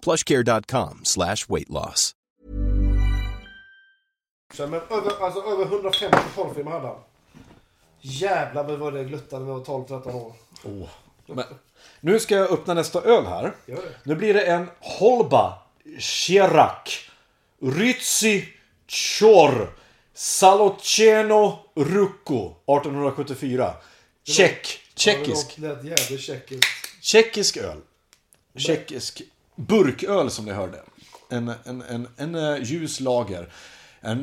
plushcare.com slash weight loss. Så, Men över, alltså, över 150 porrfilmer hade han. Jävlar vad var det gluttade när jag var 12-13 år. Men, nu ska jag öppna nästa öl här. Nu blir det en Holba Chirac Rytsi Chor Saloceno Rucco 1874. Tjeck. Tjeckisk. Tjeckisk öl. Tjeckisk burköl som ni hörde. En, en, en, en eh, ljus lager.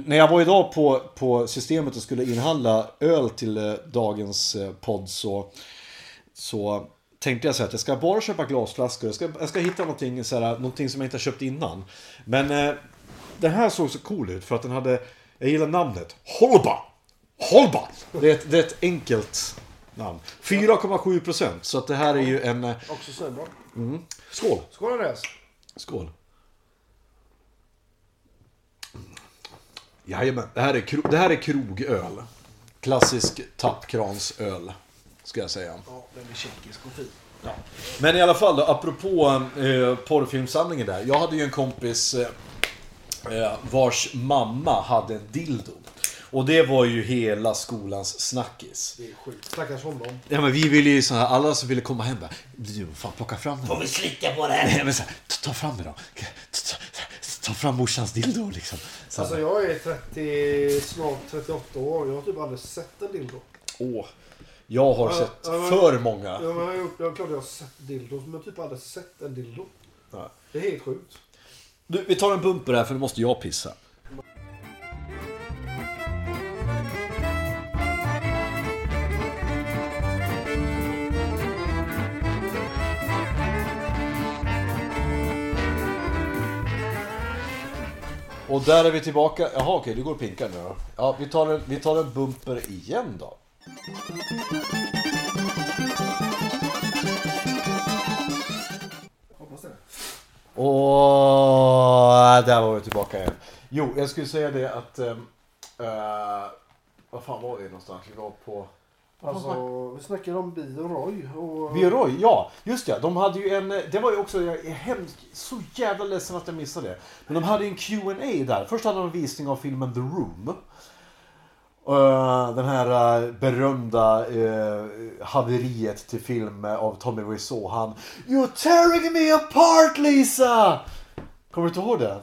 När jag var idag på, på systemet och skulle inhandla öl till eh, dagens eh, podd så, så tänkte jag så här att jag ska bara köpa glasflaskor. Jag ska, jag ska hitta någonting, så här, någonting som jag inte har köpt innan. Men eh, den här såg så cool ut för att den hade, jag gillar namnet, Holba. Holba! Det är ett, det är ett enkelt namn. 4,7 procent. Så att det här är ju en... eh, Också så bra. Skål! Skål Andreas. Skål! Jajamän, det här är, kro- det här är krogöl. Klassisk tappkransöl, ska jag säga. Ja, den är tjeckisk och fin. Men i alla fall då, apropå eh, porrfilmssamlingen där. Jag hade ju en kompis eh, eh, vars mamma hade en dildo. Och det var ju hela skolans snackis. Det är sjukt. Stackars honom. Ja men vi ville ju så här, alla som ville komma hem bara, du fan plocka fram den. Får vi slicka på den? Nej men så här, ta, fram den då. Ta, fram morsans dildo liksom. Så här, Alltså jag är 30, snart 38 år. Jag har typ aldrig sett en dildo. åh. Jag har Ja, sett ja, men- för många. Ja, men jag, har gjort, jag, klart jag har sett dildos, men jag har typ aldrig sett en dildo. Ja. Det är helt sjukt. Du, vi tar en bumper här för nu måste jag pissa. Och där är vi tillbaka. Jaha okej, du går och pinkar nu då. Ja, vi tar en, vi tar en bumper igen då. Hoppas det. Och där var vi tillbaka igen. Jo, jag skulle säga det att... eh, vad fan var vi någonstans? Vi var på... Alltså, vi snackade om Bio Roy och... Bioroy, ja. Just det. De hade ju en... Det var ju också jag är hemskt, så jävla ledsen att jag missade det. Men de hade en Q&A där. Först hade de en visning av filmen The Room. Eh, den här eh, berömda uh, haveriet till film av Tommy Wiseau. Han You're tearing me apart Lisa! Kommer du inte ihåg den?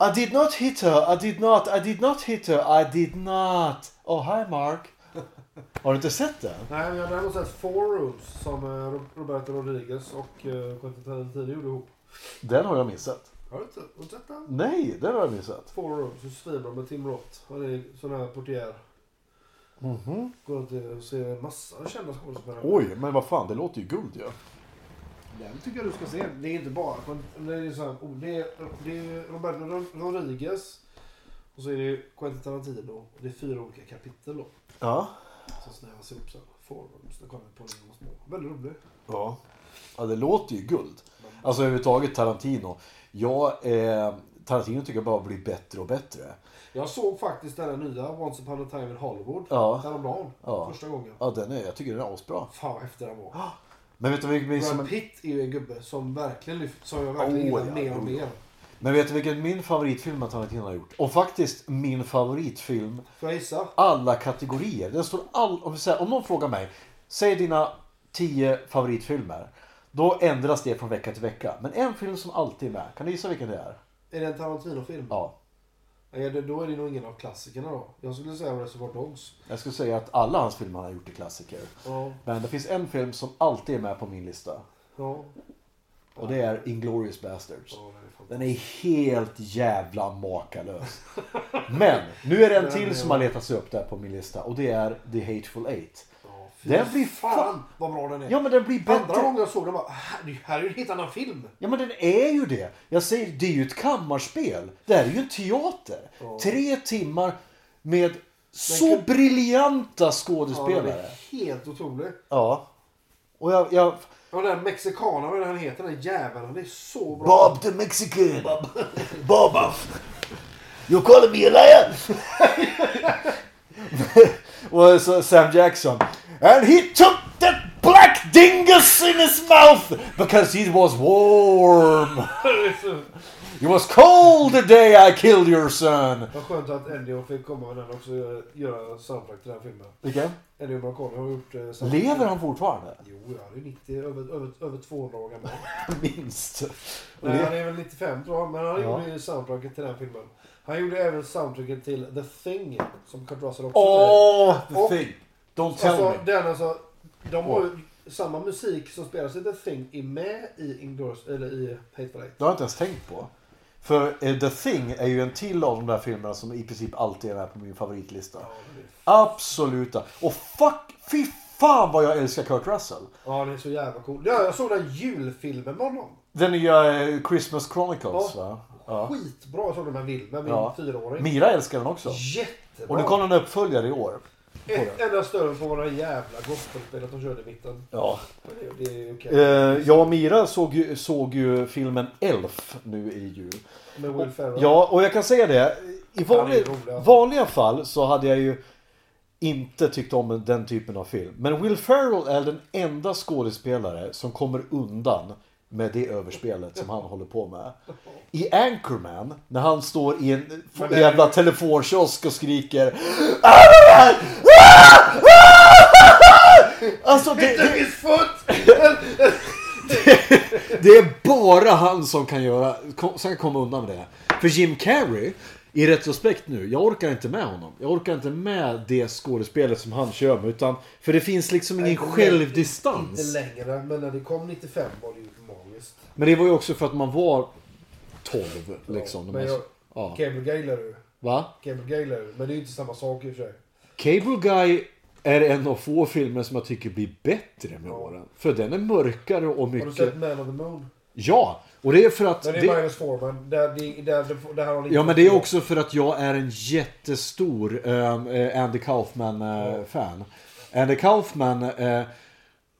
I did not hit her, I did not, I did not hit her, I did not. Oh hi Mark. Har du inte sett den? Nej, men jag har däremot sett Four Rooms som eh, Roberto Rodriguez och eh, Quentin Tarantino gjorde ihop. Den har jag missat. Har du inte har du sett den? Nej, den har jag missat. Four Rooms, så svinbra med Tim Roth. Han är sån här portier. Går runt och ser massa kända skådespelare. Oj, men vad fan, det låter ju guld ju. Ja. Den tycker jag du ska se. Det är inte bara... Det är, så här, oh, det är, det är Roberto Rodriguez. Och så är det Quentin Tarantino. Och det är fyra olika kapitel då. Ja. Som snävas ihop. Four Rooms. Den kommer på och små. Väldigt rolig. Ja. Ja, det låter ju guld. Alltså överhuvudtaget Tarantino. Jag, eh, Tarantino tycker jag bara blir bättre och bättre. Jag såg faktiskt den här nya Once upon a time in Hollywood. Ja. Häromdagen. Ja. Första gången. Ja, den är, jag tycker den är asbra. Fan vad häftig den var. Men vet du min, som, Brad Pitt är ju en gubbe som verkligen lyft, som jag verkligen Oh, gillar ja, mer och oh, mer. Men vet du vilken min favoritfilm att Tarantino har gjort? Och faktiskt min favoritfilm Får jag gissa? alla kategorier. Den står all, om, säger, om någon frågar mig, säg dina tio favoritfilmer. Då ändras det från vecka till vecka. Men en film som alltid är med. Kan du gissa vilken det är? Är det en Tarantino-film? Ja. Det, då är det nog ingen av klassikerna då. Jag skulle säga Reservoir Dogs. Jag skulle säga att alla hans filmer han har gjort är klassiker. Ja. Men det finns en film som alltid är med på min lista. Ja. Och det är Inglourious Basterds. Ja, Den är helt jävla makalös. Men nu är det en till som har letat sig upp där på min lista. Och det är The Hateful Eight. Ja, Den blir fan vad bra den är. Ja men den blir Andra bättre. gången jag såg den bara, här, är ju en helt annan film. Ja men den är ju det. Jag säger, det är ju ett kammarspel. Det här är ju en teater. Tre timmar med så Men- briljanta Ja, den skådespelare. är helt otrolig. Ja. Och jag... jag Och den mexikanen, vad är det han heter, den jäveln. Det är så bra. Bob the Mexican. Bob. Bob. You calling me a liar? *laughs* och så Sam Jackson. And he took that black dingus in his mouth because he was warm. *laughs* It was cold the day I killed your son. Vad skönt att Ennio fick komma med den också och göra, göra soundtrack till den filmen. Vilken? Ennio Morricone har gjort eh, soundtrack. Lever han fortfarande? Jo, det är 90, över, över, över 200 år gammal. *laughs* Minst. Och Nej, han det, är väl 95 tror jag, men han Ja. gjorde ju soundtracket till den filmen. Han gjorde även soundtracket till The Thing, som Kurt Russell också åh, the Och- thing. Don't tell Alltså, me. den alltså, de har ju samma musik som spelas i The Thing är med i Inglourious, eller i Hateful Eight. Det har jag inte ens tänkt på. För eh, The Thing är ju en till av de där filmerna som i princip alltid är med på min favoritlista. Absoluta. Och fuck, fy fan vad jag älskar Kurt Russell. Ja, det är så jävla cool. Ja, jag såg den julfilmen med honom. Den nya eh, Christmas Chronicles Ja. va? Ja. Skitbra. Såg den med Wilmer, min ja. fyraåring. Mira älskar den också. Jättebra. Och nu kommer en uppföljare i år. Ett enda större på våra jävla gospelspelet de körde i mitten. Ja. Det, det är okej. Eh, jag och Mira såg ju, såg ju filmen Elf nu i jul. Med Will Ferrell. Ja, och jag kan säga det. I vanlig, alltså. vanliga fall så hade jag ju inte tyckt om den typen av film. Men Will Ferrell är den enda skådespelare som kommer undan med det överspelet som han håller på med. I Anchorman, när han står i en jävla telefonkiosk och skriker Alltså det, det, His foot! *laughs* det är bara han som kan göra, som kan komma undan med det. För Jim Carrey, i retrospekt nu, jag orkar inte med honom. Jag orkar inte med det skådespelet som han kör med. Utan, för det finns liksom ingen Inte självdistans. längre, men när det kom 95 var det ju magiskt. Men det var ju också för att man var 12 liksom. Men jag, ja. Är du. Va? Är du. Men det är ju inte samma sak i och för sig. Cable Guy är en av få filmer som jag tycker blir bättre med åren. För den är mörkare och Har du mycket... sett Man of the Moon? Ja, och det är för att... Men det är det- Minus Forman. Där, det- där, där, där har Ja men det är också för att jag är en jättestor eh, Andy Kaufman-fan. Andy Kaufman, eh,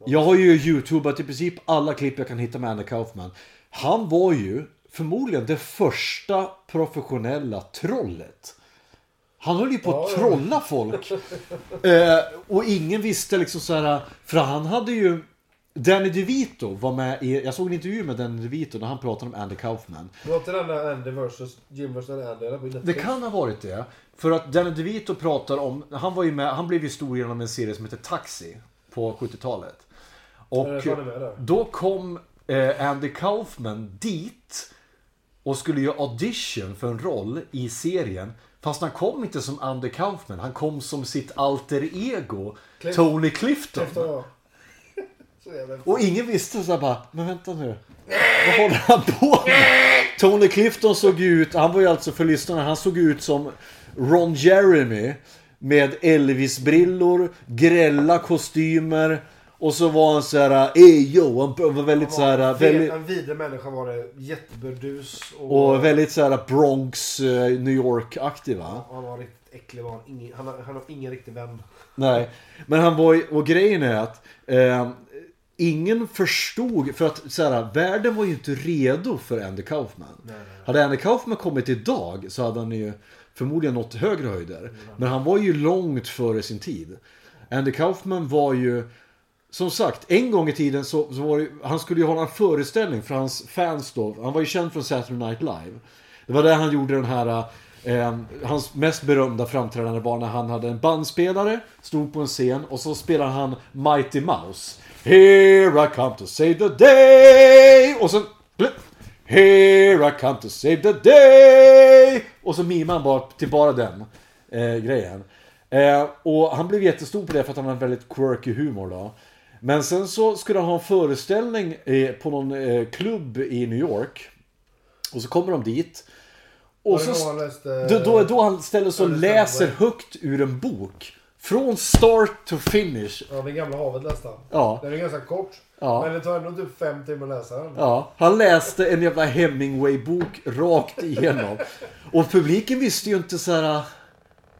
jag har ju youtubat i princip alla klipp jag kan hitta med Andy Kaufman. Han var ju förmodligen det första professionella trollet. Han höll ju på att trolla folk. *laughs* Eh, och ingen visste liksom så här, för han hade ju Danny DeVito var med i, jag såg en intervju med Danny DeVito när han pratade om Andy Kaufman. Var inte den där Andy versus Jim versus Andy? Eller Det kan ha varit det. För att Danny DeVito pratar om, han var ju med, han blev ju stor genom en serie som heter Taxi på 70-talet. Och då kom eh, Andy Kaufman dit och skulle göra audition för en roll i serien. Fast han kom inte som Andy Kaufman, han kom som sitt alter ego Tony Clifton. Efter, ja. *laughs* Och ingen visste så bara, men vänta nu. Vad håller han på med? Tony Clifton såg ut, han var ju alltså för lyssnarna, han såg ut som Ron Jeremy. Med Elvis-brillor, grälla kostymer. Och så var han så här, ey yo, han var väldigt så här, väldigt, En vidrig människa var det. Jätteburdus. Och, och väldigt så här Bronx, eh, New York-aktig va? Han var riktigt äcklig. Var han. Ingen, han, har- han har ingen riktig vän. Nej, men han var och grejen är att eh, ingen förstod, för att så här, världen var ju inte redo för Andy Kaufman. Hade Andy Kaufman kommit idag så hade han ju förmodligen nått högre höjder. Men han var ju långt före sin tid. Andy Kaufman var ju, som sagt, en gång i tiden så, så var det, han skulle ju hålla en föreställning för hans fans då. Han var ju känd från Saturday Night Live. Det var där han gjorde den här Eh, eh hans mest berömda framträdande var när han hade en bandspelare, stod på en scen och så spelade han Mighty Mouse. Here I come to save the day! Och så... Here I come to save the day! Och så mimade han bara till bara den eh, grejen. Eh, och han blev jättestor på det för att han har en väldigt quirky humor då. Men sen så skulle han ha en föreställning eh, på någon eh, klubb i New York. Och så kommer de dit. Och så, då läste- då, då, då han ställer sig och läser högt ur en bok. Från start to finish. Ja, det gamla havet läste han. Ja. Den är ganska kort. Ja. Men det tar ändå typ fem timmar att läsa den. Ja, han läste en jävla Hemingway-bok rakt igenom. Och publiken visste ju inte så här.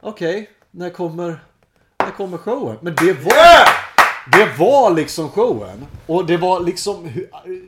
Okej, när kommer, när kommer showen? Men det var, det var liksom showen. Och det var liksom,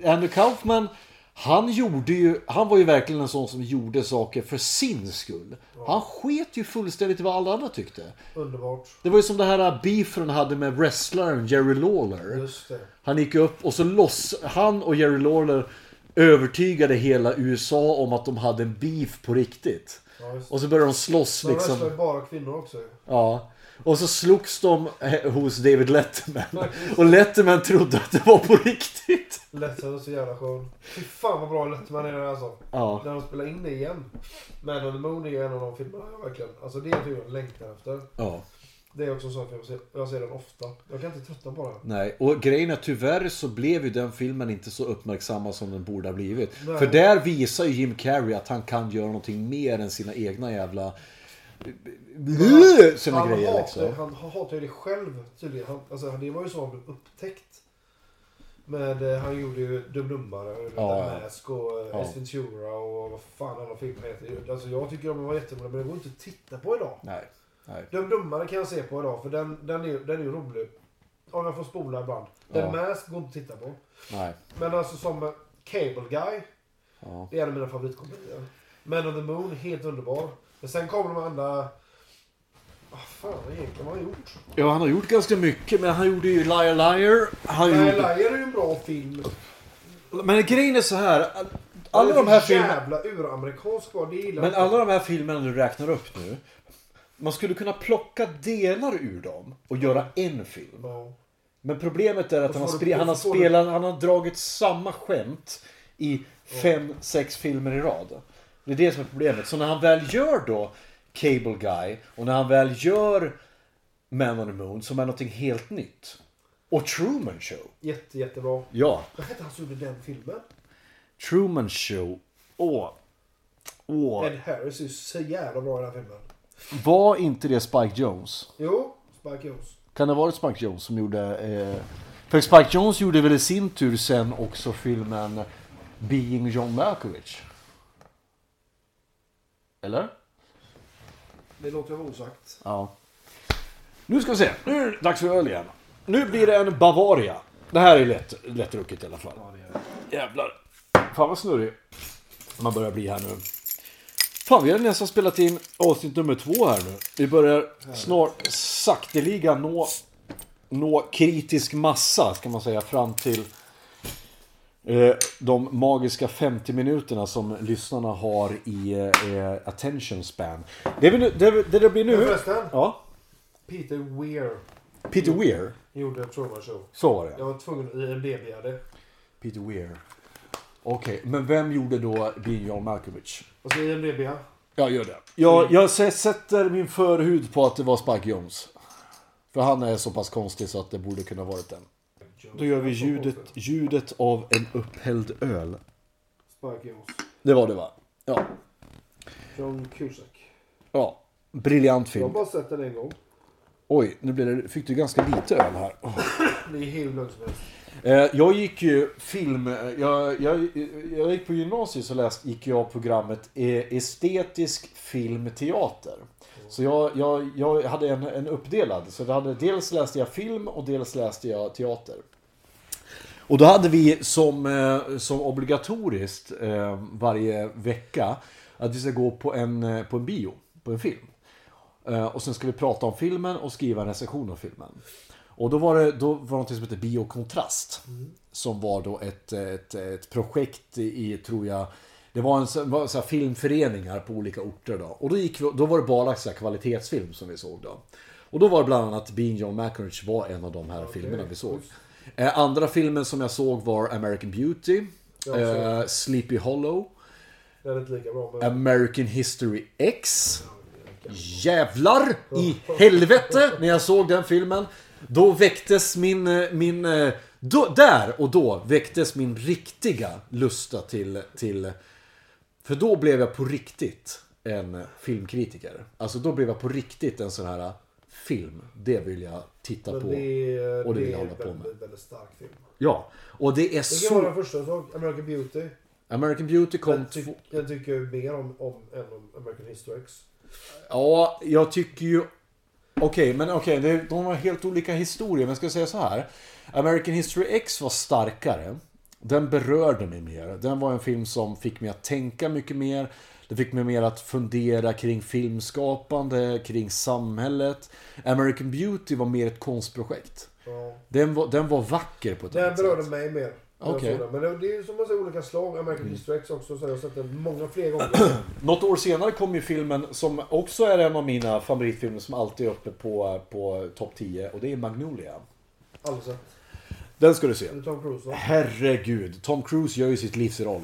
Andrew Kaufman, han gjorde ju, han var ju verkligen en sån som gjorde saker för sin skull. Han sket ju fullständigt i vad alla andra tyckte. Underbart. Det var ju som det här beefen hade med wrestlaren Jerry Lawler. Just det. Han gick upp och så loss, han och Jerry Lawler övertygade hela USA om att de hade en beef på riktigt. Ja. Och så började de slåss De liksom. bara kvinnor också. Ja. Och så slogs de eh, hos David Letterman. Och Letterman trodde att det var på riktigt. Letterman är så jävla skön. Fy fan vad bra Letterman är alltså. Ja. När de spelar in det igen. Man on the Moon är ju en av de filmerna jag verkligen... Alltså det är en film jag längtar efter. Ja. Det är också en sån film jag ser, jag ser den ofta. Jag kan inte tröttna på den. Nej, och grejen är tyvärr så blev ju den filmen inte så uppmärksammad som den borde ha blivit. Nej. För där visar ju Jim Carrey att han kan göra någonting mer än sina egna jävla... Sina han, grejer hatar, liksom. han hatar ju det själv tydligen. Han, alltså, det var ju så han blev upptäckt. Med, eh, han gjorde ju Dum Dummare, Ja, ja. Mask och eh, Ja. Ace Ventura och vad fan alla filmer heter. Alltså, jag tycker de var jätteroliga men det går inte att titta på idag. Nej. Nej. Dum Dummare kan jag se på idag för den, den, är, den är ju rolig. Om jag får spola ibland. The Ja. Mask går inte att titta på. Nej. Men alltså som eh, Cable Guy. Ja. Det är en av mina favoritkomedier. Man on the Moon, helt underbar. Men sen kommer de andra... Vad fan egentligen har han gjort? Ja, han har gjort ganska mycket, men han gjorde ju Liar Liar. Han Nej, gjorde... Liar är ju en bra film. Men grejen är så här. Alla de här filmerna... Jävla uramerikansk var det gillar Men alla de här filmerna du räknar upp nu. Man skulle kunna plocka delar ur dem och göra en film. Ja. Men problemet är att han har, då han har spelat, han har dragit samma skämt i fem, sex filmer i rad. Det är det som är problemet. Så när han väl gör då Cable Guy och när han väl gör Man on the Moon som är någonting helt nytt. Och Truman Show. Jätte, jättebra. Ja, Vad hette han som gjorde den filmen? Truman Show. Åh. Åh. Ed Harris är så jävla bra i den här filmen. Var inte det Spike Jones? Jo, Spike Jones. Kan det ha varit Spike Jones som gjorde... Eh... För Spike Jones gjorde väl i sin tur sen också filmen Being John Malkovich. Eller? Det låter väl osagt. Ja. Nu ska vi se. Nu är det dags för öl igen. Nu blir det en Bavaria. Det här är lätt, lättdrucket i alla fall. Jävlar. Fan vad snurrig man börjar bli här nu. Fan, vi har nästan spelat in avsnitt nummer två här nu. Vi börjar snart sakteliga nå, nå kritisk massa, ska man säga, fram till de magiska 50 minuterna som lyssnarna har i eh, attention span. Det, vi nu, det, det, det blir nu... Förresten. Ja, Peter Weir Peter Weir. gjorde Truman Show. Så var det. Jag var tvungen att IMDB det. Peter Weir. Okej, men vem gjorde då Being John Malkovich? Och så IMDB. Jag gör det. Jag, jag sä- sätter min förhud på att det var Spike Jones. För han är så pass konstig så att det borde kunna varit den. Då gör vi ljudet, ljudet av en upphälld öl. Det var det va? Ja. John Cusack. Ja. Briljant Jag har film. bara sett den en gång. Oj, nu blev det, fick du ganska lite öl här. Det är hur lugnt som helst. Eh, Jag gick ju film... Jag, jag, jag gick på gymnasiet så läste, gick jag programmet eh, estetisk filmteater. Så jag, jag, jag hade en, en uppdelad. Så hade, dels läste jag film och dels läste jag teater. Och då hade vi som, eh, som obligatoriskt eh, varje vecka att vi ska gå på en, eh, på en bio, på en film. Och sen ska vi prata om filmen och skriva en recension av filmen. Och då var det, då var det något som hette Biokontrast. Som var då ett, ett, ett projekt i, tror jag, det var en var så här filmföreningar på olika orter då. Och då, gick vi, då var det bara så här kvalitetsfilm som vi såg då. Och då var det bland annat Being John Malkovich var en av de här filmerna vi såg. Eh, andra filmen som jag såg var American Beauty, eh, Sleepy Hollow, bra men... American History X. Jävlar i helvete när jag såg den filmen. Då väcktes min, eh, min eh, då, där och då väcktes min riktiga lusta till, till för då blev jag på riktigt en filmkritiker. Alltså då blev jag på riktigt en sån här film. Det vill jag titta Men på. det är, och det vill det jag är hålla på med. väldigt stark film. Ja, och det är Vilken var den så... första jag såg? American Beauty. American Beauty kom... Den, ty två- den tycker jag mer om, om än om American History X. Ja, jag tycker ju... Okej, men okej, det- de har helt olika historier. Men jag ska säga så här. American History X var starkare. Den berörde mig mer. Den var en film som fick mig att tänka mycket mer. Det fick mig mer att fundera kring filmskapande, kring samhället. American Beauty var mer ett konstprojekt. Ja. Den var, den var vacker på ett Den annat berörde sätt. mig mer. när jag Okej. såg den. Men det, det är ju som man säger olika slag. American Mm. X också. Så jag har sett den många fler gånger. *clears throat* Något år senare kom ju filmen som också är en av mina favoritfilmer som alltid är uppe på, på topp 10. Och det är Magnolia. Sett. Den ska du se. Tom Cruise? Herregud, Tom Cruise gör ju sitt livsroll.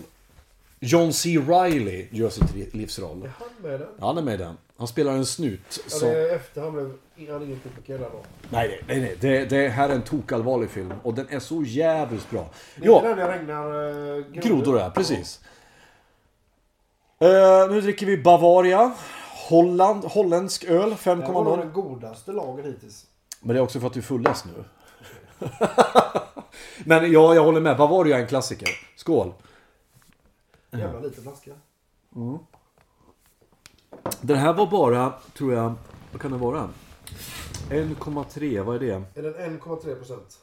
John C. Reilly gör sitt livsroll. Är han med den? Han är med den. Han spelar en snut Ja, som... det är efter han blev... Han är ingen komiker där då. Nej, nej, nej. Det, det här är en tokallvarlig film. Och den är så jävligt bra. Det är inte Ja, den jag regnar uh, grodor är, precis. Eh, nu dricker vi Bavaria. Holland, holländsk öl, Det här var 5,0. den godaste lagen hittills. Men det är också för att du är fullast nu. *laughs* Men ja, jag håller med. Bavaria är en klassiker. Skål. Jävla liten flaska. Den här var bara, tror jag, vad kan det vara? 1,3, vad är det? Är den 1,3 procent?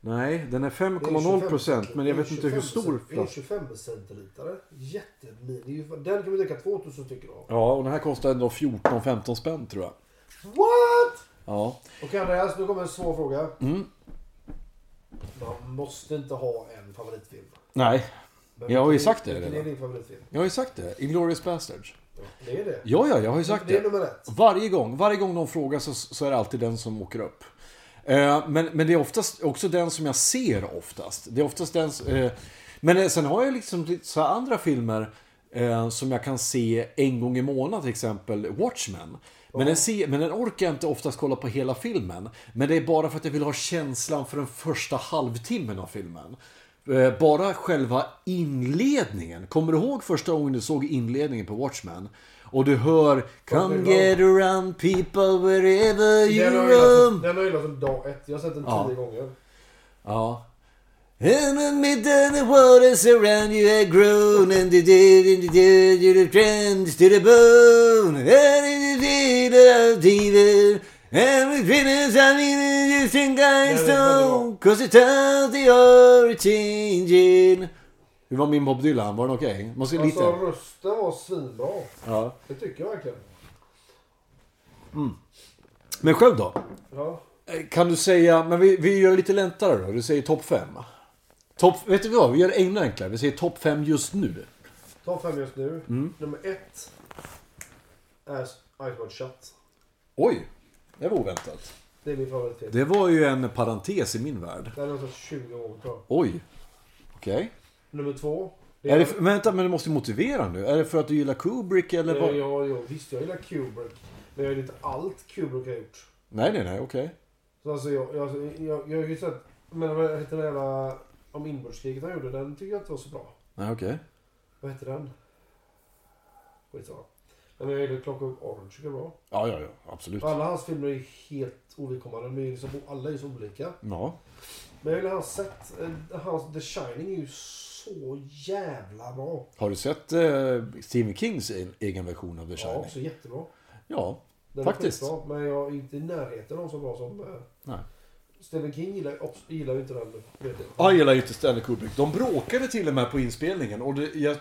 Nej, den är 5,0 procent, men jag vet inte hur stor Det är flaska. 25 centilitare. Jättemini. Den kan vi dricka 2000 stycken av. Ja, och den här kostar ändå 14-15 spänn tror jag. What? Ja. Okej Andreas, nu kommer en svår fråga. Mm. Man måste inte ha en favoritfilm. Nej, Jag har ju sagt det Vilken är redan. din favoritfilm? jag har ju sagt det. Inglourious Basterds. Det är det. Ja, ja, jag har ju sagt det är nummer ett. Varje gång, varje gång de frågar så, så är det alltid den som åker upp. Eh, men, men det är oftast också den som jag ser oftast. Det är oftast den... Eh, men eh, sen har jag liksom lite så här andra filmer eh, som jag kan se en gång i månaden, till exempel Watchmen. Men den, ser, men den orkar jag inte oftast kolla på hela filmen. Men det är bara för att jag vill ha känslan för den första halvtimmen av filmen. Eh, Bara själva inledningen. Kommer du ihåg första gången du såg inledningen på Watchmen? Och du hör Come get around people wherever you roam. den har jag gillat som dag ett. Jag har sett den Ja. tio gånger. Ja. And mid the waters around you had grown and the dead and the dead you the trends to the bone and the dead of David and with winners I mean you think I stone cause it tells the are changing Hur var min Bob Dylan? Var den okej? Måste lite... Alltså rösten var svinbra. Ja. Det tycker jag verkligen. Men själv då? Ja. Eh, Kan du säga, men vi, vi gör lite lättare då. Du säger topp 5. Top, vet du vad? Vi gör det ännu enklare. Vi säger topp 5 just nu. Topp fem just nu. Mm. Nummer ett är Ice Wide Shut. Oj, det var oväntat. Det är min favoritfilm. Det var ju en parentes i min värld. Den är alltså 20 år jag. Oj. Okej. Nummer två. Det Är det, för- vänta, men du måste motivera nu. Är det för att du gillar Kubrick eller vad? ja, ja, visst jag gillar Kubrick. Men jag gillar inte allt Kubrick har gjort. Nej, nej, nej, okej. Så alltså jag, jag, jag, jag har ju sett, men vad heter den jävla, om inbördeskriget han gjorde, den tycker jag inte var så bra. Nej, okej. Vad heter den? Skitsamma. Men jag gillar Clockwork Orange, tycker jag är bra. Ja, ja, ja. Absolut. Alla hans filmer är helt ovidkommande, de är liksom, alla är så olika. Ja. Men jag gillar hans sätt, eh, hans The Shining är ju så jävla bra. Har du sett eh, Stephen Kings egen version av The Ja, Shining? också jättebra. Ja, Den faktiskt. är skitbra, men jag är inte i närheten av så bra som... eh, Nej. Stephen King gillar, gillar ju inte den. Han gillar ju inte Stanley Kubrick. De bråkade till och med på inspelningen. Och det, jag,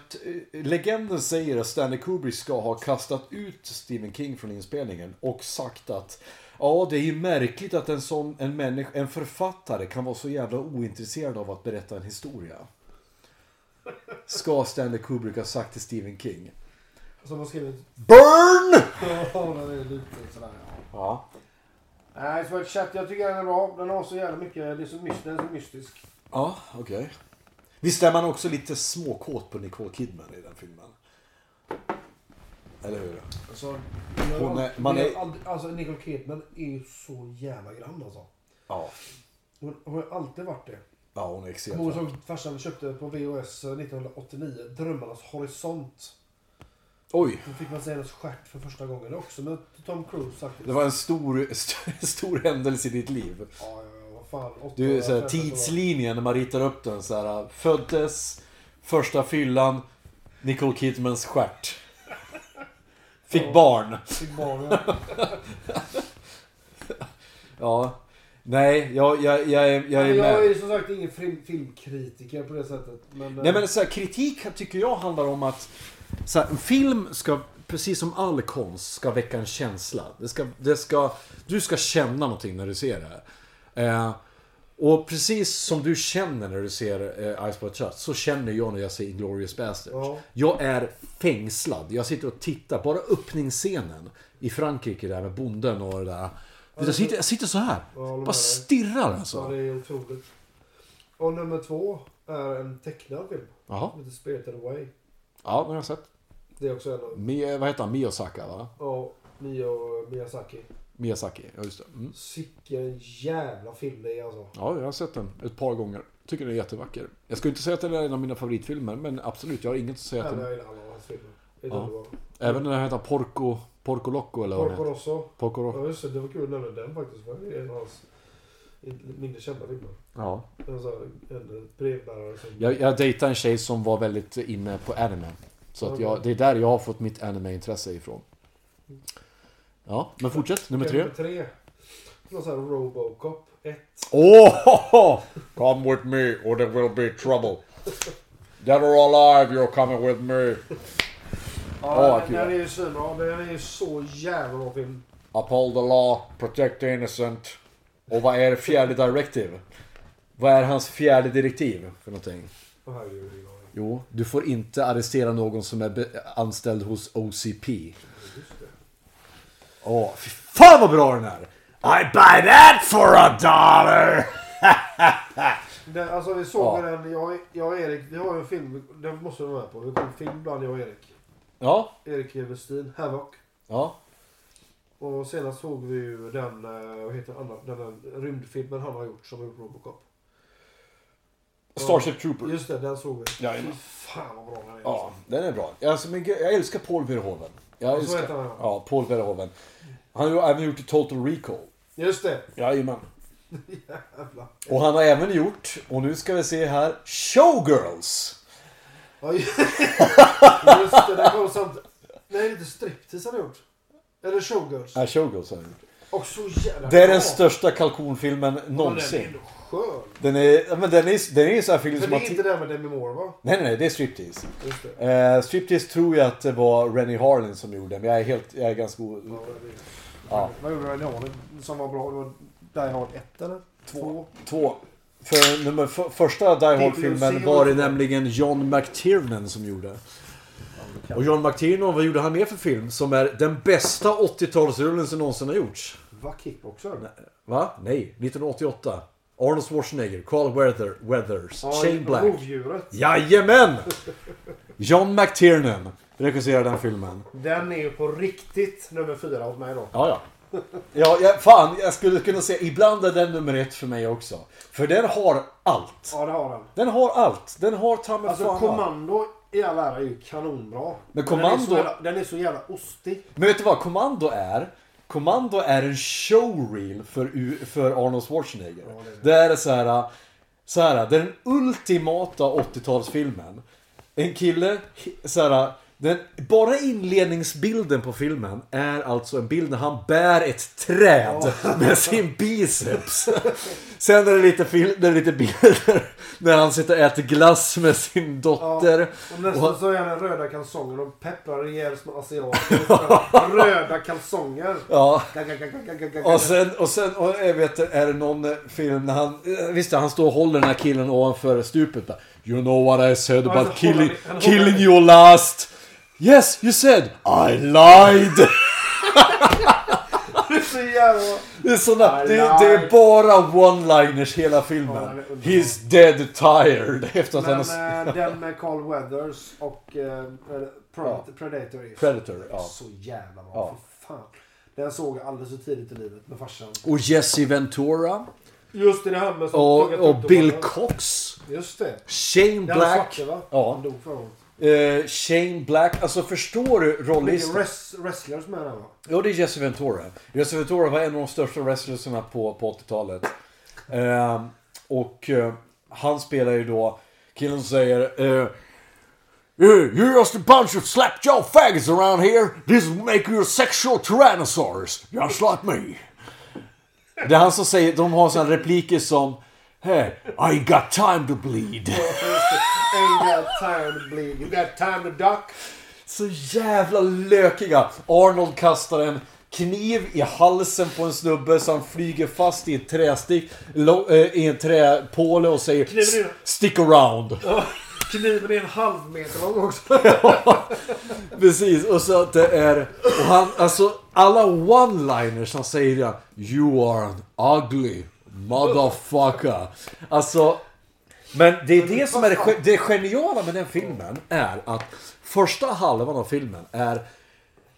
eh, legenden säger att Stanley Kubrick ska ha kastat ut Stephen King från inspelningen. Och sagt att ja, det är ju märkligt att en sån en människa, en författare kan vara så jävla ointresserad av att berätta en historia. Ska Stanley Kubrick ha sagt till Stephen King. Som har skrivit... BURN! Ja, den är lite sådär. Ja. Ja. Nej, Sword Chat, jag tycker den är bra. Den har så jävla mycket, det är så mystisk, den är så mystisk. Ja, okej. Visst är man också lite småkåt på Nicole Kidman i den filmen? Eller hur? Alltså, Hon är- man är- alltså Nicole Kidman är ju så jävla grann alltså. Ja. Hon, hon har alltid varit det. Ja, hon är extremt Hon som farsan köpte på VHS 1989, Drömmarnas horisont. Oj. Då fick man se hennes stjärt för första gången också med Tom Cruise faktiskt. Det var en stor, st- *laughs* stor händelse i ditt liv. Ja, ja, ja, vad fan. åtta Du, år, så här, tretton år. tidslinjen när man ritar upp den så här. Föddes, första fyllan, Nicole Kidmans stjärt. Fick barn. Fick barn, ja. *laughs* Ja. Nej, jag, jag, jag, är, jag är Men jag med. är som sagt ingen film, filmkritiker på det sättet. Men, Nej men så här, kritik tycker jag handlar om att så här, en film ska, precis som all konst, ska väcka en känsla. Det ska, det ska, du ska känna någonting när du ser det. Eh, och precis som du känner när du ser eh, Ice White Shut, så känner jag när jag ser Inglourious Basterds. Ja. Jag är fängslad. Jag sitter och tittar. Bara öppningsscenen i Frankrike där med bonden och det där. Jag sitter, jag sitter så här. med Bara stirrar Ja, alltså. det är otroligt. Och nummer två är en tecknad film. Jaha. Spirited Away. Ja, det har jag sett. Det är också en av... Mi, vad heter han? Miyazaki va? Ja, Mio Miyazaki. Miyazaki, ja just det. Mm. Sicken jävla film det är alltså. Ja, jag har sett den ett par gånger. Tycker den är jättevacker. Jag skulle inte säga att den är en av mina favoritfilmer, men absolut, jag har inget att säga till. men jag gillar alla hans filmer. Det är Ja. Även den här heter Porco, Porco Loco eller vad den Porco heter. Rosso. Porco Roco. Ja just det, det var kul att nämna den faktiskt. Det är en av hans mindre kända filmer. Ja. Här- en brevbärare som... Jag, jag dejtade en tjej som var väldigt inne på anime. Så att jag, det är där jag har fått mitt anime-intresse ifrån. Ja, men fortsätt. Nummer tre. Nummer tre. Någon sån här Robocop 1. Oh, come with me or there will be trouble. Dead or alive, you're coming with me. Ja, den, kul. den är ju svinbra. Den är ju så jävla bra film. Uphold the law, protect the innocent. Och vad är fjärde directive? Vad är hans fjärde direktiv för någonting? Jo, du får inte arrestera någon som är anställd hos OCP. Åh, fy fan vad bra den är! I buy that for a dollar! *laughs* Den, alltså vi såg Ja. den, jag, jag och Erik, vi har ju en film, den måste du vara med på. Vi kom en film bland jag och Erik. Ja, Erik Westin, Havoc. ja. Och senast såg vi ju den, eh, vad heter den den rymdfilmen han har gjort som har gjort Robocop. Starship Troopers. Just det, den såg vi. Jajamän. Fy fan vad bra den är. Ja, den är bra. Alltså, men jag älskar Paul Verhoeven. Jag så älskar, heter han, ja. ja, Paul Verhoeven. Han har ju även gjort Total Recall. Just det. Jajamän. *laughs* Jävlar. Och han har även gjort, och nu ska vi se här, Showgirls. Ja, *laughs* just det, där kom samt... Nej, inte striptease han har gjort. Eller showgirls. Ja, Showgirls har han gjort. Och så jävla Det är bra. den största kalkonfilmen Ja, Den är någonsin. skön. Den är, ja, men den är, den är en sån här film För som det har... är inte den med Demi Moore va? Nej, nej, nej, det är Striptease. Just det. Eh, Striptease tror jag att det var Rennie Harlin som gjorde den, men jag är helt, jag är ganska o... Ja, det är- Ja. Vad gjorde den Harlin som var bra? Det var Die Hard 1 eller? 2? Två. För nummer, för, första Die Hard-filmen var det nämligen John McTiernan som gjorde. Och John McTiernan, vad gjorde han mer för film? Som är den bästa 80-talsrullen som någonsin har gjorts. Va? Kickboxer? Va? Nej, 1988. Arnold Schwarzenegger, Carl Weather, Weathers, Ja, Shane Black. Rovdjuret. Jajamän! John McTiernan regisserar den filmen. Den är ju på riktigt nummer fyra hos mig då. Ja, ja. Ja, ja, fan, jag skulle kunna säga ibland är den nummer ett för mig också. För den har allt. Ja, det har den. Den har allt. Den har ta mig Alltså fan allt. Kommando i all ära är ju kanonbra. Men Den är, så jävla, den är så jävla ostig. Men vet du vad Kommando är? Kommando är en showreel för, U- för Arnold Schwarzenegger. det, är så här, så här, det är den ultimata 80-talsfilmen. En kille, så här, den, bara inledningsbilden på filmen är alltså en bild när han bär ett träd med sin biceps. Sen är det lite, fil, det är lite bilder när han sitter och äter glass med sin dotter. Och nästan Och han- så är den röda kalsonger och pepprar rejält som asiater. *laughs* röda kalsonger. Ja. Och sen, och sen och jag vet, är det någon film när han, eh, visst han står och håller den här killen ovanför stupet bara, You know what I said Ja, about killing, killing håller- you last? Yes, you said I lied! *laughs* Det är så jävla... Det är, såna, det, det är bara one-liners hela Ja, filmen. den underbar. He's dead tired. *laughs* Efter att han Men har... eh, den med Carl Weathers och eh, Pred- Predator är Predator, ja. så jävla bra. Ja. Fan. Den såg jag alldeles för tidigt i livet med farsan. Och Jesse Ventura. Just det, det här med som Och, och Bill. Cox. Just det. Shane Den Black. svarte va? Ja. Han dog förra året. Eh, Shane Black. Alltså förstår du Mycket rollistan? wrest- wrestlers med den va? Ja, det är Jesse Ventura. Jesse Ventura var en av de största wrestlersarna på, på 80-talet. Ehm, och eh, han spelar ju då killen säger eh, "Yeah, You're just a bunch of slapjaw faggots around here. This will make you a sexual tyrannosaurus. Just like me. Det är han som säger, de har sådana repliker som Hey, I got time to bleed. *laughs* Ain't got time to bleed. You got time to duck. Så jävla lökiga. Arnold kastar en kniv i halsen på en snubbe så han flyger fast i ett trästick, eh, i en träpåle och säger. Stick around. Kniven är en halv meter lång också. *laughs* Precis, och så att det är... Och han, alltså alla one-liners han säger det. You are an ugly motherfucker. Alltså... Men det är det som är det, ge- det geniala med den filmen är att första halvan av filmen är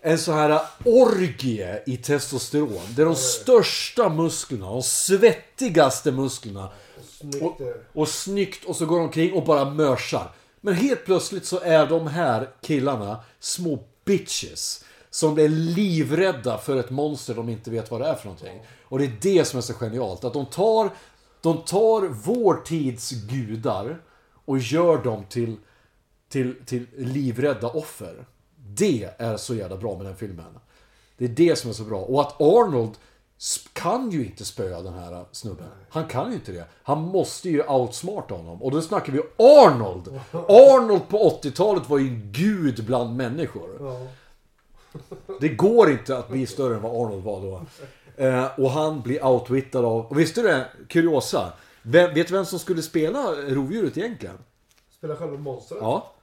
en så här orgie i testosteron. Det är de största musklerna, de svettigaste musklerna. Och, det. och snyggt och så går de omkring och bara mörsar. Men helt plötsligt så är de här killarna små bitches. Som blir livrädda för ett monster de inte vet vad det är för någonting. Och det är det som är så genialt. Att de tar, de tar vår tids gudar och gör dem till, till, till livrädda offer. Det är så jävla bra med den filmen. Det är det som är så bra. Och att Arnold kan ju inte spöa den här snubben. Han kan ju inte det. Han måste ju outsmarta honom. Och då snackar vi Arnold! Arnold på 80-talet var ju en gud bland människor. Det går inte att bli större än vad Arnold var då. Eh, och han blir outwittad av... Och visste du det? Kuriosa. Vem, vet du vem som skulle spela rovdjuret egentligen? Spelar själva monstret? Ja.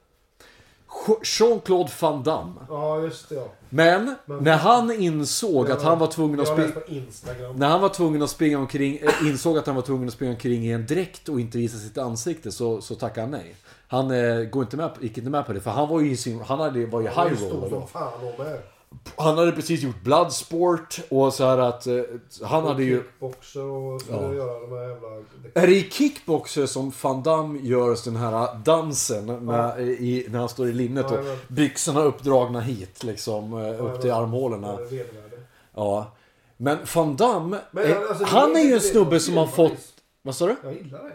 Jean-Claude Van Damme. Ja, just det ja. Men när han insåg att han var tvungen att springa... När han var tvungen att springa omkring, eh, insåg att han var tvungen att springa omkring i en dräkt och inte visa sitt ansikte så, så tackade han nej. Han eh, går inte med, gick inte med på det för han var ju i sin, han hade, var ju Han är high ju stor som fan och med. Han hade precis gjort Bloodsport och så här att eh, han hade ju... Kickboxer och skulle Ja. göra de här jävla... Är det i Kickboxer som Van Damme gör den här dansen med, i, när han står i linnet och Jajamän. byxorna uppdragna hit liksom eh, upp till armhålorna. Ja. Men Van Damme, Men, alltså, han är ju en snubbe som har fått... Vad sa du? Jag gillar det.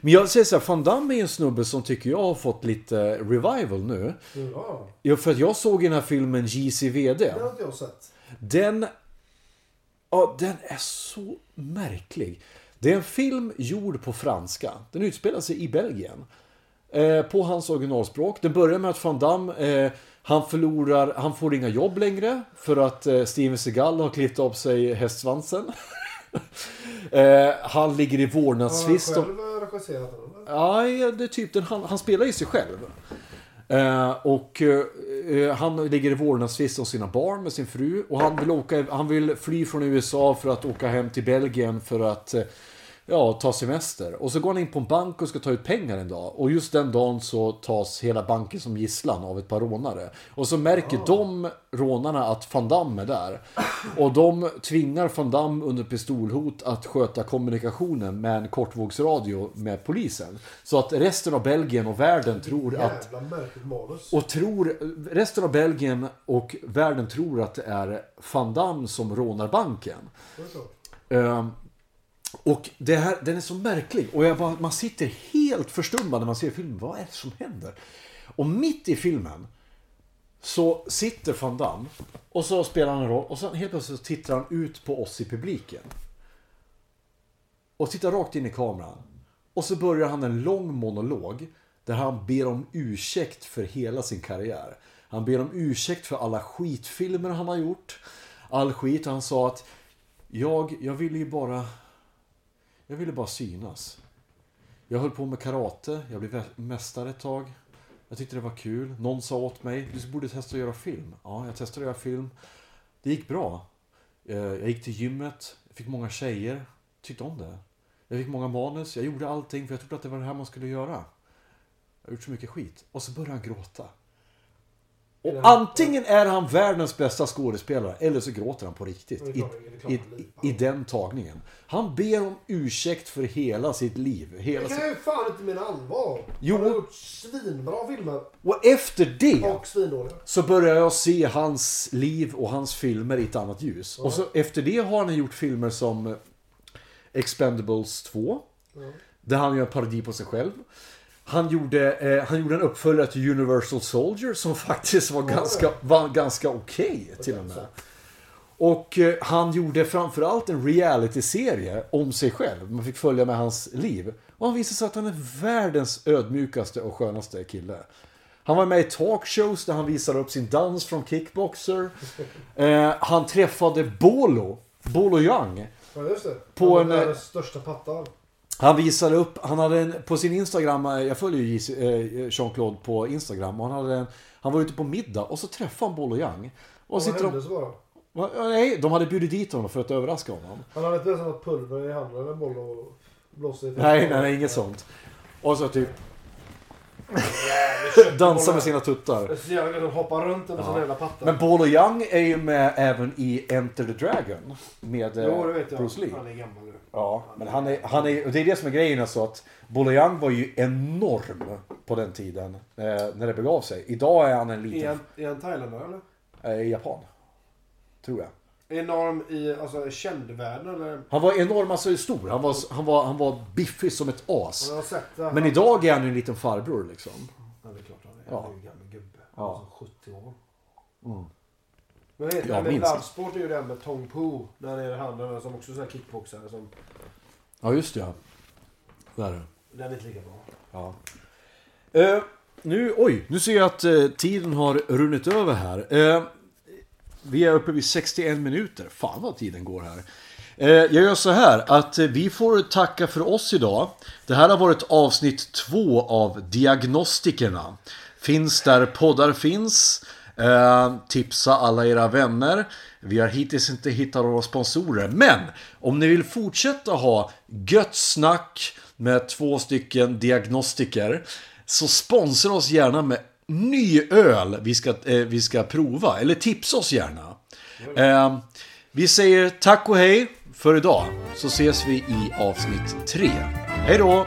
Men jag säger så här, Van Damme är en snubbe som tycker jag har fått lite revival nu. Ja, Ja, för att jag såg i den här filmen JCVD. det har inte jag sett. Den... Ja, den är så märklig. Det är en film gjord på franska. Den utspelar sig i Belgien. Eh, på hans originalspråk. Den börjar med att Van Damme, eh, han förlorar, han får inga jobb längre. För att eh, Steven Seagal har klippt av sig hästsvansen. *laughs* *laughs* eh, han ligger i Har han vårdnadstvist. själv regisserat den? det är typ den, han, han spelar ju sig själv. Eh, och eh, han ligger i vårdnadstvist om sina barn med sin fru. Och han vill, åka, han vill fly från USA för att åka hem till Belgien för att eh, ja, ta semester. Och så går han in på en bank och ska ta ut pengar en dag. Och just den dagen så tas hela banken som gisslan av ett par rånare. Och så märker de rånarna att Van Damme är där. Och de tvingar Van Damme under pistolhot att sköta kommunikationen med en kortvågsradio med polisen. Så att resten av Belgien och världen tror att och tror, resten av Belgien och världen tror att det är Van Damme som rånar banken. Ehm, och det här, den är så märklig. Och jag bara, man sitter helt förstummad när man ser filmen. Vad är det som händer? Och mitt i filmen så sitter Van Damme och så spelar han en roll och sen helt plötsligt så tittar han ut på oss i publiken. Och tittar rakt in i kameran. Och så börjar han en lång monolog där han ber om ursäkt för hela sin karriär. Han ber om ursäkt för alla skitfilmer han har gjort. All skit. Han sa att jag, jag ville ju bara... Jag ville bara synas. Jag höll på med karate. Jag blev mästare ett tag. Jag tyckte det var kul. Någon sa åt mig, du borde testa att göra film. Ja, jag testade att göra film. Det gick bra. Eh, jag gick till gymmet. Fick många tjejer. Tyckte om det. Jag fick många manus. Jag gjorde allting för jag trodde att det var det här man skulle göra. Jag har gjort så mycket skit. Och så började han gråta. Och antingen är han världens bästa skådespelare eller så gråter han på riktigt. I, i, i, den tagningen. Han ber om ursäkt för hela sitt liv. Hela Det kan jag ju fan inte mena allvar. Jo. Han har gjort svinbra filmer. Och efter det Och svindåliga. så börjar jag se hans liv och hans filmer i ett annat ljus. Och så efter det har han gjort filmer som Expendables 2. Där han gör en parodi på sig själv. Han gjorde, eh, han gjorde en uppföljare till Universal Soldier som *laughs* faktiskt var ganska, var ganska okej till och med. Och eh, han gjorde framförallt en reality-serie om sig själv. Man fick följa med hans liv. Och han visade sig att han är världens ödmjukaste och skönaste kille. Han var med i talkshows där han visade upp sin dans från kickboxer. *laughs* Eh, han träffade Bolo, Bolo Young. Ja just det. På Han en, eh, världens största pattar. Han visade upp, han hade en, på sin Instagram, eh, jag följer ju eh, Jean-Claude på Instagram. Och han, hade en, han var ute på middag och så träffade han Bolo Young. Och Vad sitter hände de, så? Va? Ja, nej, de hade bjudit dit honom för att överraska honom. Han hade inte ens något pulver i handen eller en boll och blåsa i Nej, nej, nej, inget sånt. Och så typ dansa med sina tuttar. Det är så jävla gött att hoppa runt med såna jävla pattar. Men Bolo Young är ju med även i Enter the Dragon. Med eh, Jo, det vet jag. Bruce Lee. Han är gammal nu. Ja, men han är, han är, och det är det som är grejen alltså att Young var ju enorm på den tiden. Eh, när det begav sig. Idag är han en Är liten... han, är han thailändare eller? Eh, japan. Tror jag. Enorm i alltså, känd-världen eller? Han var enorm, alltså stor. Han var, han var, han var biffig som ett as. Jag har sett det. Men idag är han ju en liten farbror liksom. Ja, det är klart han är. Ja. Han är ju en gammal gubbe. Ja. Alltså 70 år. Men vad heter Ja, det? Men minst. Bloodsport är ju den med Tong Po. När det är han den som också är sån här kickboxare. Som, Ja, just ja. Där är det. den är inte lika bra. Ja. Eh, nu, oj, nu ser jag att eh, tiden har runnit över här. Eh, vi är uppe vid 61 minuter. Fan vad tiden går här. Eh, jag gör så här att eh, vi får tacka för oss idag. Det här har varit avsnitt två av Diagnostikerna. Finns där poddar finns. Eh, tipsa alla era vänner. Vi har hittills inte hittat några sponsorer. Men om ni vill fortsätta ha gött snack med två stycken diagnostiker. Så sponsra oss gärna med ny öl vi ska, eh, vi ska prova. Eller tipsa oss gärna. Eh, vi säger tack och hej för idag. Så ses vi i avsnitt tre. Hej då!